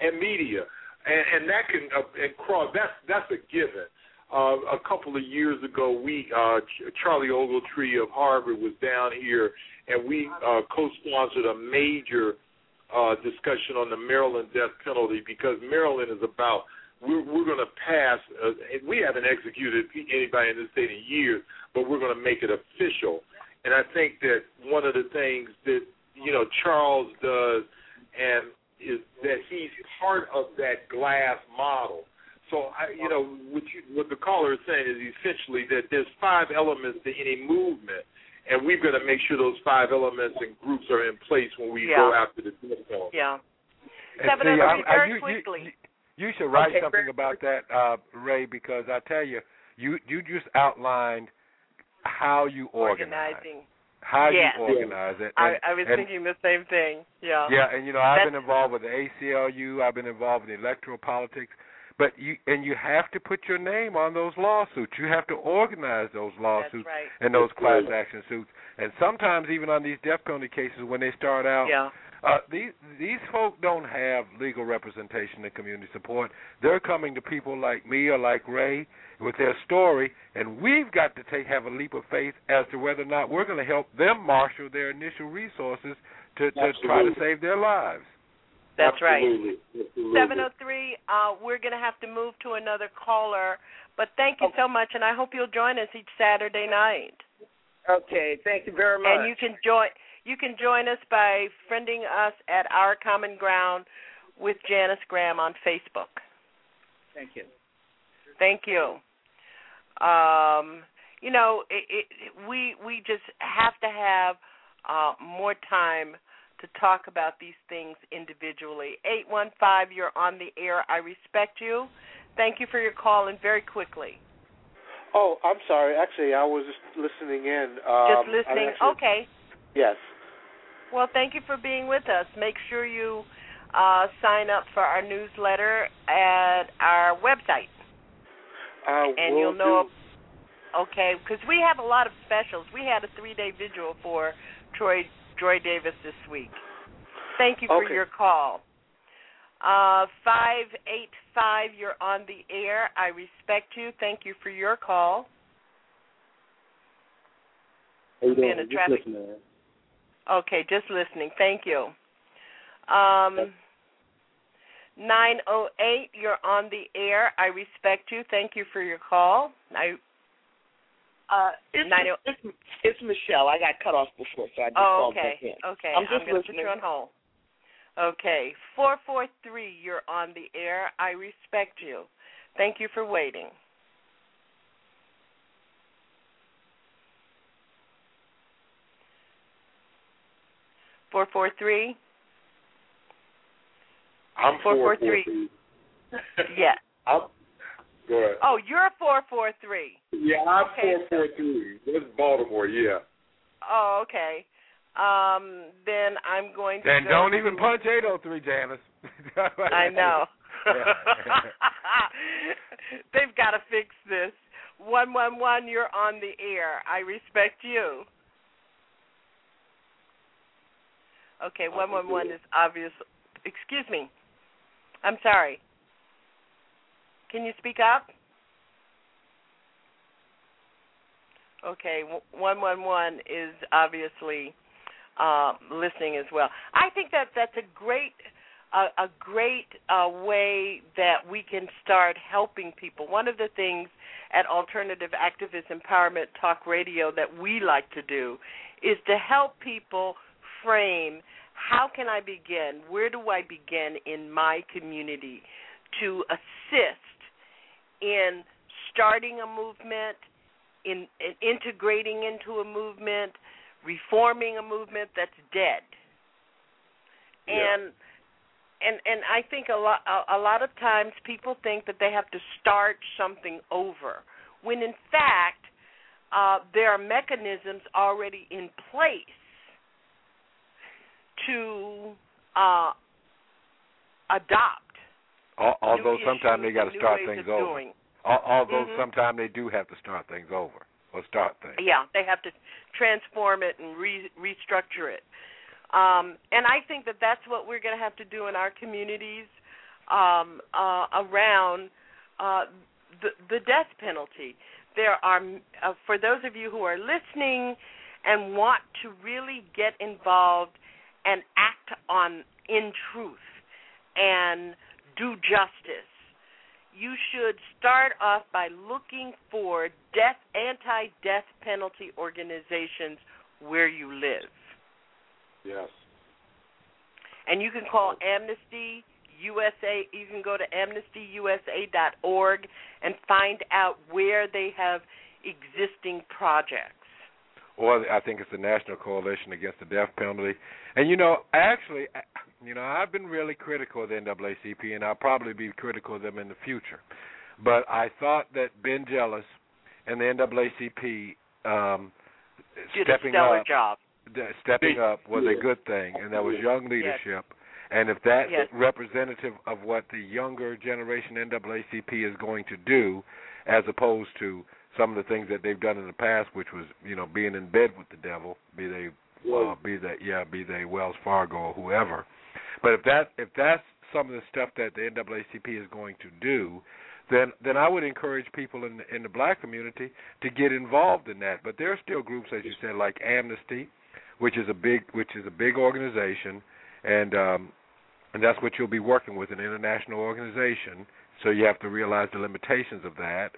and media, and, and that can uh, and cross. That's that's a given. Uh, a couple of years ago, we uh, Charlie Ogletree of Harvard was down here, and we uh, co-sponsored a major uh, discussion on the Maryland death penalty because Maryland is about we're, we're going to pass. Uh, we haven't executed anybody in the state in years, but we're going to make it official. And I think that one of the things that you know Charles does, and is that he's part of that glass model. So I, you know, what, you, what the caller is saying is essentially that there's five elements to any movement, and we've got to make sure those five elements and groups are in place when we go after the penalty. Yeah. And Seven see, I- very you- you- quickly. You should write Okay, something about that, uh, Ray, because I tell you, you you just outlined how you organize, Organizing. how you organize it. I, And- I was and- thinking the same thing. Yeah. Yeah, and you know I've That's- been involved with the ACLU. I've been involved in electoral politics. But you and you have to put your name on those lawsuits. You have to organize those lawsuits right. and those class action suits. And sometimes even on these death penalty cases, when they start out, Yeah. Uh, these these folk don't have legal representation and community support. They're coming to people like me or like Ray with their story, and we've got to take have a leap of faith as to whether or not we're going to help them marshal their initial resources to, to try to save their lives. That's right. Absolutely. Absolutely. Seven oh three. Uh, we're going to have to move to another caller, but thank you so much, and I hope you'll join us each Saturday night. Okay, thank you very much. And you can join. You can join us by friending us at Our Common Ground with Janice Graham on Facebook. Thank you. Thank you. Um, you know, it, it, we we just have to have uh, more time to talk about these things individually. Eight one five, you're on the air. I respect you. Thank you for your call, and very quickly, Oh, I'm sorry. Actually, I was just listening in. Um, just listening. actually- Okay. Yes. Well, thank you for being with us. Make sure you uh, sign up for our newsletter at our website. Uh, and you'll know. do. Okay, because we have a lot of specials. We had a three-day vigil for Troy Troy Davis this week. Thank you for Okay. your call. Uh, five eight five, you're on the air. I respect you. Thank you for your call. How you I'm doing? a Just traffic- listening. Okay, just listening. Thank you. Um, 908, you're on the air. I respect you. Thank you for your call. I Uh, it's, Nine oh- it's it's Michelle. I got cut off before, so I just Oh, called okay. back in. Okay. I'm just put listening. you on hold. Okay. Four four three, you're on the air. I respect you. Thank you for waiting. Four four three. I'm Four, four, four, three. three. Yeah. I'm, go ahead. Oh, you're four four three. Yeah, I'm Okay, four four three. That's Baltimore. Yeah. Oh, okay. Um, then I'm going to. Then go don't to- even punch 803, Janice. I know. They've got to fix this. One one one, you're on the air. I respect you. Okay, one one one is obvious. Excuse me. I'm sorry. Can you speak up? Okay, one one one is obviously uh, listening as well. I think that that's a great a, a great uh, way that we can start helping people. One of the things at Alternative Activist Empowerment Talk Radio that we like to do is to help people frame how can I begin? Where do I begin in my community to assist in starting a movement, in, in integrating into a movement, reforming a movement that's dead? Yeah. And and and I think a lot a, a lot of times people think that they have to start something over when in fact uh, there are mechanisms already in place to uh, adopt. Although sometimes they got to start things over. Although Mhm. sometimes they do have to start things over or start things. Yeah, they have to transform it and re- restructure it. Um, and I think that that's what we're going to have to do in our communities um, uh, around uh, the, the death penalty. There are, uh, for those of you who are listening and want to really get involved and act on in truth and do justice, you should start off by looking for death anti-death penalty organizations where you live. Yes. And you can call Amnesty USA. You can go to amnestyusa.org and find out where they have existing projects. Or I think it's the National Coalition Against the Death Penalty. And you know, actually, you know, I've been really critical of the NAACP, and I'll probably be critical of them in the future. But I thought that Ben Jealous and the NAACP um, Did a stepping stellar up, job. stepping up was a good thing, and that was young leadership. And if that's Yes. representative of what the younger generation NAACP is going to do, as opposed to some of the things that they've done in the past, which was you know being in bed with the devil, be they uh, be they yeah be they Wells Fargo or whoever. But if that if that's some of the stuff that the NAACP is going to do, then then I would encourage people in in the black community to get involved in that. But there are still groups, as you said, like Amnesty, which is a big which is a big organization, and um, and that's what you'll be working with an international organization. So you have to realize the limitations of that.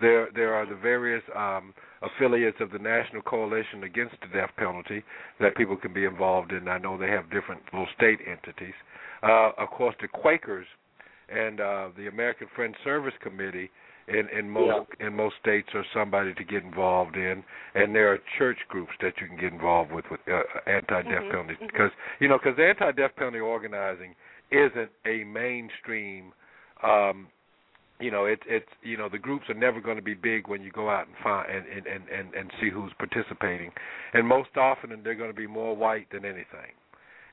There there are the various um, affiliates of the National Coalition Against the Death Penalty that people can be involved in. I know they have different little state entities. Uh, of course, the Quakers and uh, the American Friends Service Committee in in most in most states are somebody to get involved in, and there are church groups that you can get involved with with uh, anti-death Mhm, penalty mhm. because you know because anti-death penalty organizing isn't a mainstream. Um, you know, it, it's you know the groups are never going to be big when you go out and find and and and and, and see who's participating, and most often they're going to be more white than anything,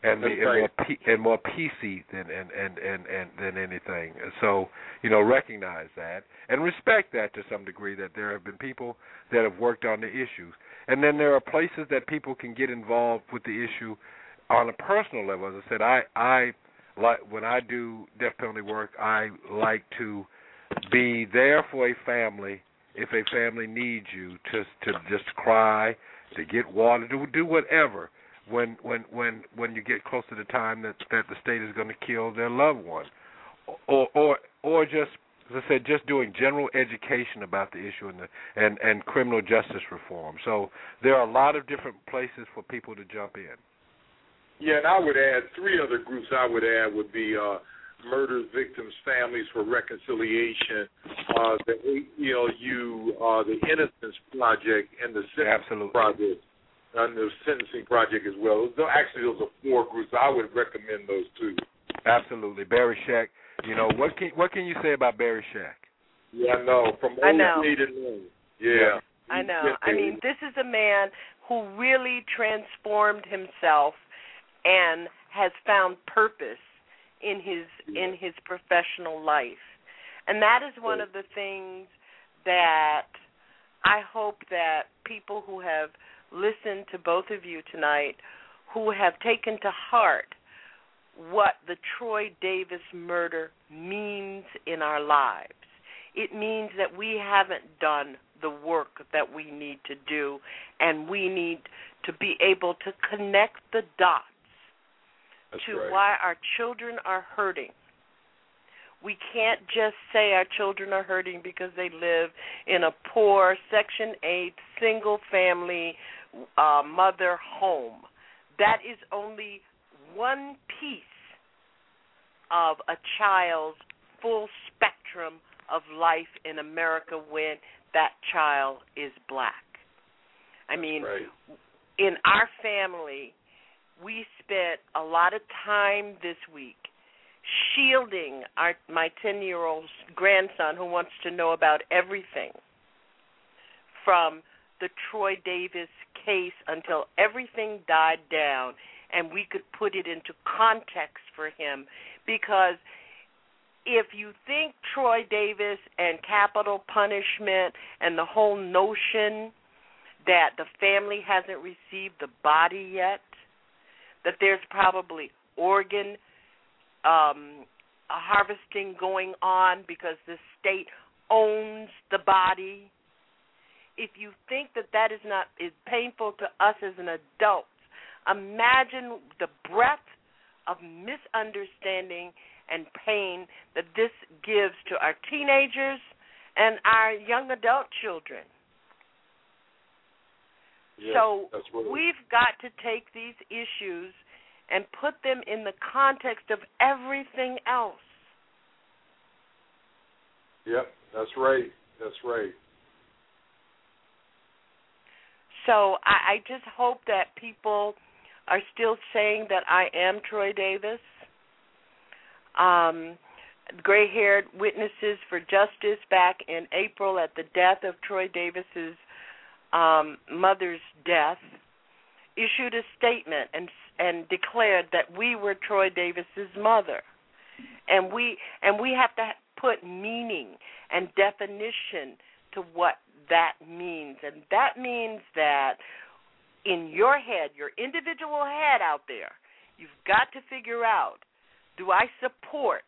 and, the, and more. P, and more PC than and, and and and than anything. So you know, recognize that and respect that to some degree. That there have been people that have worked on the issues, and then there are places that people can get involved with the issue on a personal level. As I said, I I like when I do death penalty work, I like to be there for a family if a family needs you to to just cry, to get water, to do whatever when when when when you get close to the time that that the state is going to kill their loved one, or or or just as I said, just doing general education about the issue and the and and criminal justice reform. So there are a lot of different places for people to jump in. Yeah, and I would add three other groups. I would add would be uh, Murder Victims Families for Reconciliation, uh, the ACLU, uh, the Innocence Project, and the Sentencing Absolutely. Project, and the Sentencing Project as well. Those, actually, those are four groups. I would recommend those two. Absolutely, Barry Scheck. You know what can what can you say about Barry Scheck? Yeah, I know. From I know. old to new. Yeah. I know. I mean, this is a man who really transformed himself and has found purpose in his in his professional life. And that is one of the things that I hope that people who have listened to both of you tonight who have taken to heart what the Troy Davis murder means in our lives. It means that we haven't done the work that we need to do, and we need to be able to connect the dots That's to right. why our children are hurting. We can't just say our children are hurting because they live in a poor Section 8 single family uh, mother home. That is only one piece of a child's full spectrum of life in America when that child is black. I mean, in our family, we spent a lot of time this week shielding our my 10-year-old grandson who wants to know about everything from the Troy Davis case until everything died down and we could put it into context for him. Because if you think Troy Davis and capital punishment and the whole notion that the family hasn't received the body yet, that there's probably organ um, harvesting going on because the state owns the body. If you think that that is not is painful to us as an adult, imagine the breadth of misunderstanding and pain that this gives to our teenagers and our young adult children. Yeah, so that's what it is. we've got to take these issues and put them in the context of everything else. Yep, that's right. That's right. So I, I just hope that people are still saying that I am Troy Davis. Um, gray haired witnesses for justice back in April at the death of Troy Davis's um, mother's death issued a statement and and declared that we were Troy Davis's mother. And we and we have to put meaning and definition to what that means. And that means that in your head, your individual head out there, you've got to figure out do I support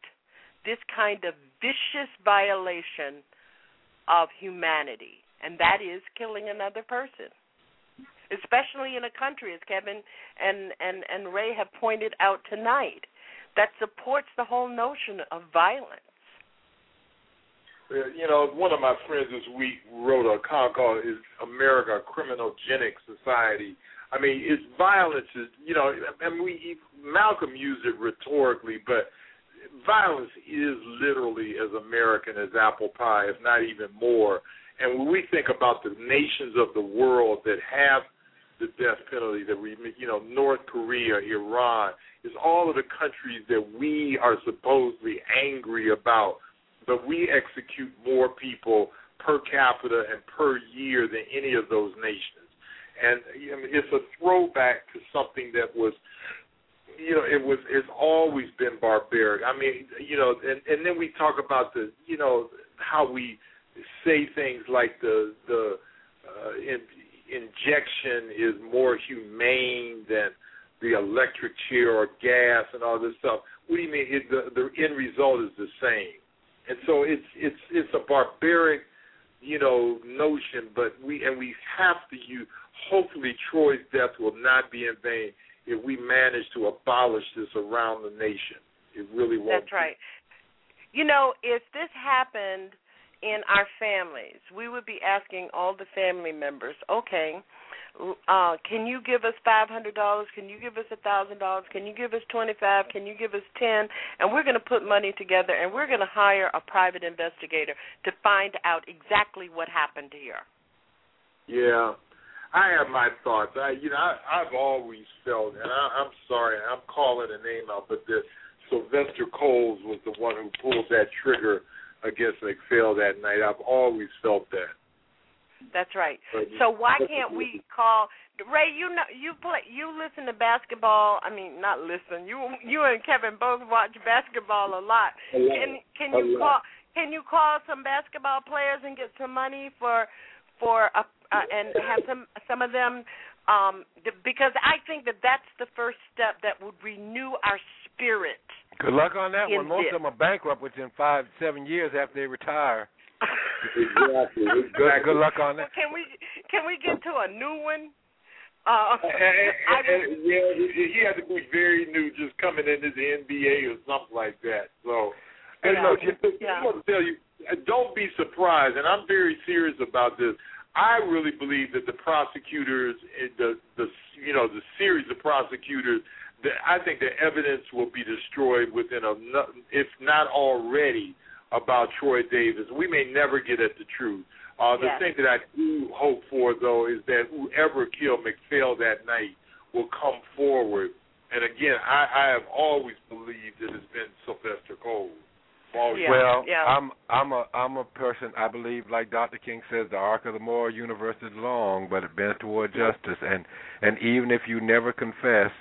this kind of vicious violation of humanity? And that is killing another person. Especially in a country, as Kevin and, and, and Ray have pointed out tonight, that supports the whole notion of violence. You know, one of my friends this week wrote a column called "Is America a Criminogenic Society?" I mean, it's violence is you know, and we Malcolm used it rhetorically, but violence is literally as American as apple pie, if not even more. And when we think about the nations of the world that have the death penalty, that we, you know, North Korea, Iran, is all of the countries that we are supposedly angry about, but we execute more people per capita and per year than any of those nations. And I mean, it's a throwback to something that was you know, it was it's always been barbaric. I mean, you know, and and then we talk about the, you know, how we say things like the the uh, in, injection is more humane than the electric chair or gas and all this stuff. What do you mean? It, the the end result is the same, and so it's it's it's a barbaric, you know, notion. But we and we have to use. Hopefully, Troy's death will not be in vain if we manage to abolish this around the nation. It really won't. That's right. You know, if this happened in our families, we would be asking all the family members, okay, uh, can you give us five hundred dollars? Can you give us a thousand dollars? Can you give us twenty five? Can you give us ten? And we're going to put money together, and we're going to hire a private investigator to find out exactly what happened here. Yeah, I have my thoughts. I, you know, I, I've always felt, and I, I'm sorry, I'm calling a name out, but the Sylvester Coles was the one who pulled that trigger against MacPhail that night. I've always felt that. That's right. So why can't we call Ray? You know, you play, you listen to basketball. I mean, not listen. You you and Kevin both watch basketball a lot. A lot. Can can you call can you call some basketball players and get some money for for a, uh, and have some some of them um because I think that that's the first step that would renew our spirit. Good luck on that one. Most this. of them are bankrupt within five, seven years after they retire. Exactly. Good, good luck on that. Can we can we get to a new one? Uh, and, and, and, yeah, he, he had to be very new, just coming into the NBA or something like that. So, and Yeah. look, just, Yeah. I want to tell you, uh, don't be surprised, and I'm very serious about this. I really believe that the prosecutors, eh, the the you know the series of prosecutors, that I think the evidence will be destroyed within a, if not already, about Troy Davis. We may never get at the truth. Uh, the Yes. thing that I do hope for, though, is that whoever killed MacPhail that night will come forward. And again, I, I have always believed it's been Sylvester Cole. Always Well, I'm I'm a I'm a person I believe like Dr. King says the arc of the moral universe is long, but it bends toward justice and and even if you never confess,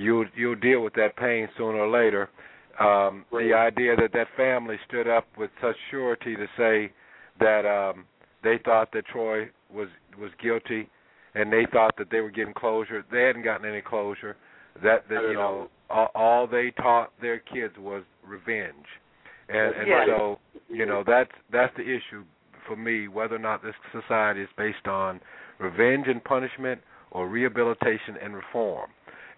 you'll you'll deal with that pain sooner or later. Um the idea that that family stood up with such surety to say that um they thought that Troy was was guilty and they thought that they were getting closure. They hadn't gotten any closure. That that you know all, all they taught their kids was revenge. And and Yes. so, you know, that's that's the issue for me, whether or not this society is based on revenge and punishment or rehabilitation and reform.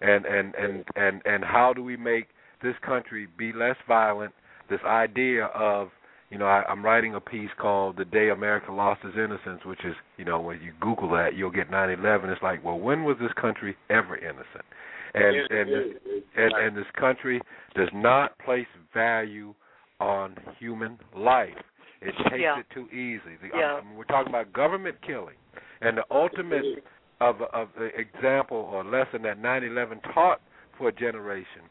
And and and and, and how do we make this country be less violent? This idea of you know, I, I'm writing a piece called "The Day America Lost Its Innocence," which is, you know, when you Google that, you'll get 9/11. It's like, well, when was this country ever innocent? And and this, and, and this country does not place value on human life. It takes Yeah. it too easy. The, Yeah. I mean, we're talking about government killing, and the ultimate of of the example or lesson that 9/11 taught for a generation,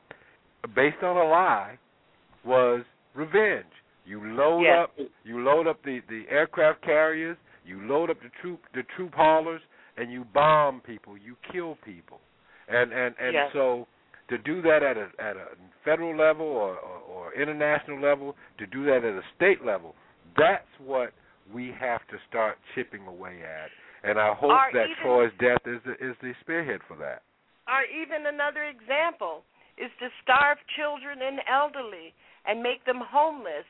based on a lie, was revenge. You load Yes. up, you load up the the aircraft carriers, you load up the troop the troop haulers, and you bomb people, you kill people, and and and Yes. so to do that at a at a federal level or, or or international level, to do that at a state level, that's what we have to start chipping away at. And I hope Or that even- Troy's death is the, is the spearhead for that. Or even another example is to starve children and elderly and make them homeless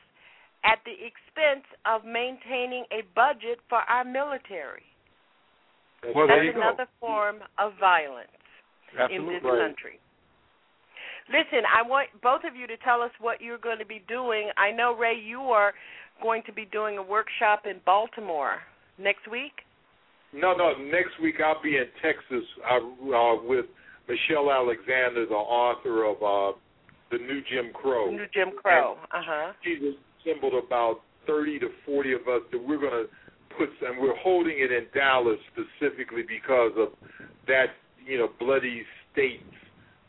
at the expense of maintaining a budget for our military. Well, there That's you go. another form of violence in this country. Listen, I want both of you to tell us what you're going to be doing. I know Ray, you are going to be doing a workshop in Baltimore next week. No, no. Next week I'll be in Texas uh, uh, with Michelle Alexander, the author of uh, the New Jim Crow. New Jim Crow. Uh huh. She's assembled about thirty to forty of us that we're going to put, and we're holding it in Dallas specifically because of that, you know, bloody state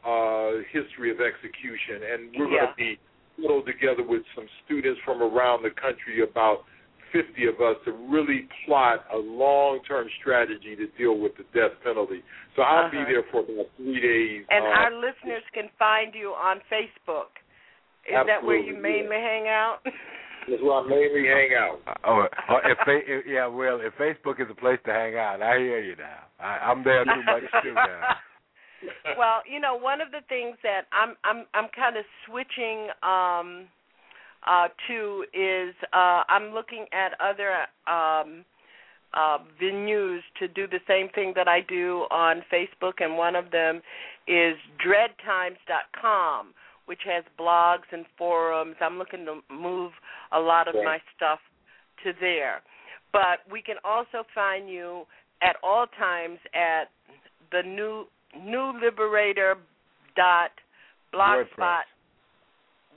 uh, history of execution, and we're going to be huddled together with some students from around the country, about 50 of us, to really plot a long-term strategy to deal with the death penalty. So I'll be Uh-huh. there for about three days. And uh, our listeners can find you on Facebook. Is that where you Absolutely, mainly hang out? That's where I mainly hang out. Oh, oh if, fa- if yeah, well, if Facebook is a place to hang out, I hear you now. I, I'm there too much too now. well, you know, one of the things that I'm I'm I'm kind of switching um uh to is uh I'm looking at other um uh venues to do the same thing that I do on Facebook and one of them is dreadtimes.com which has blogs and forums. I'm looking to move a lot of Okay. my stuff to there. But we can also find you at all times at the new new liberator dot blogspot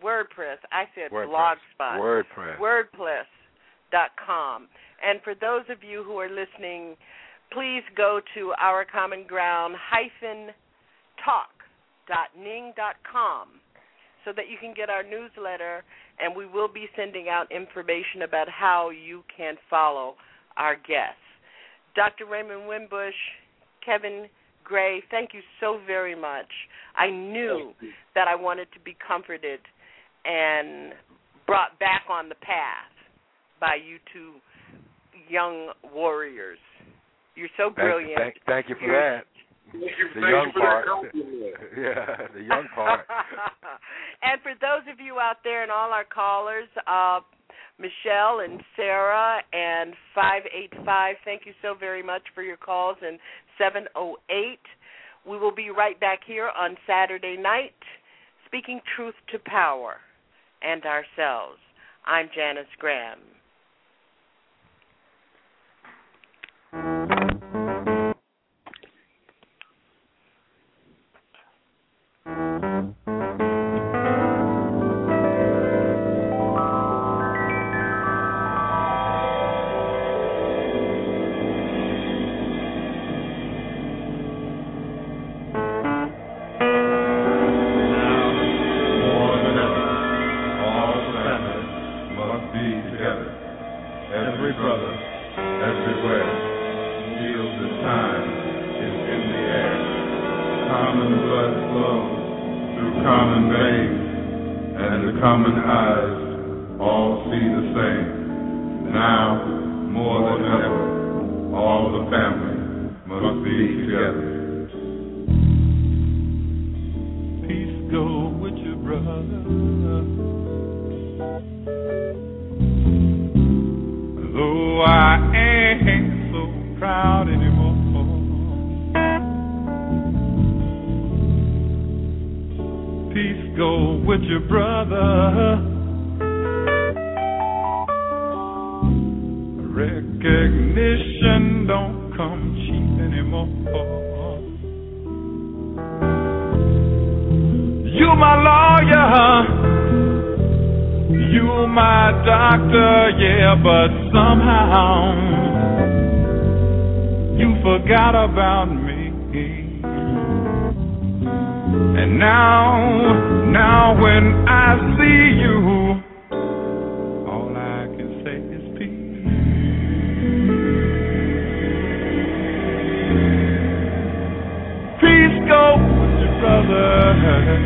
WordPress. I said WordPress. blogspot. WordPress. WordPress dot com. And for those of you who are listening, please go to our common ground hyphen talk dot ning dot com so that you can get our newsletter and we will be sending out information about how you can follow our guests. Dr. Raymond Winbush, Kevin Gray, thank you so very much. I knew that I wanted to be comforted and brought back on the path by you two young warriors. You're so brilliant. thank, thank you for You're- that. You, The young part. yeah, the young part. and for those of you out there and all our callers, uh, Michelle and Sarah and 585, thank you so very much for your calls. And 708. We will be right back here on Saturday night, speaking truth to power and ourselves. I'm Janice Graham. every brother, everywhere, feels the time is in the air. Common blood flows through common veins, and the common eyes all see the same. Now, more than ever, all the family must be together. with your brother. Recognition don't come cheap anymore. You my lawyer, you my doctor, yeah, but somehow you forgot about me. And now, now when I see you. peace go with your brother.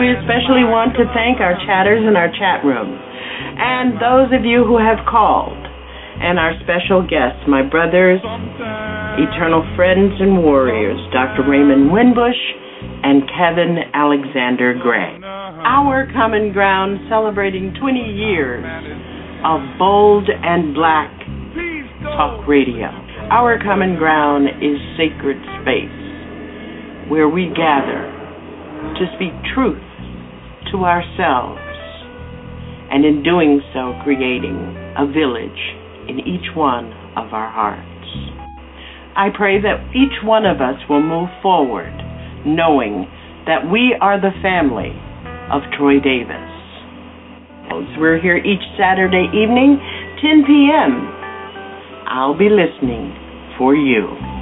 We especially want to thank our chatters in our chat room and those of you who have called, and our special guests, my brothers, eternal friends and warriors, Dr. Raymond Winbush and Kevin Alexander Gray. Our Common Ground celebrating 20 years of bold and black talk radio. Our common ground is sacred space where we gather to speak truth to ourselves, and in doing so, creating a village in each one of our hearts. I pray that each one of us will move forward knowing that we are the family of Troy Davis. We're here each Saturday evening, 10 p.m. I'll be listening for you.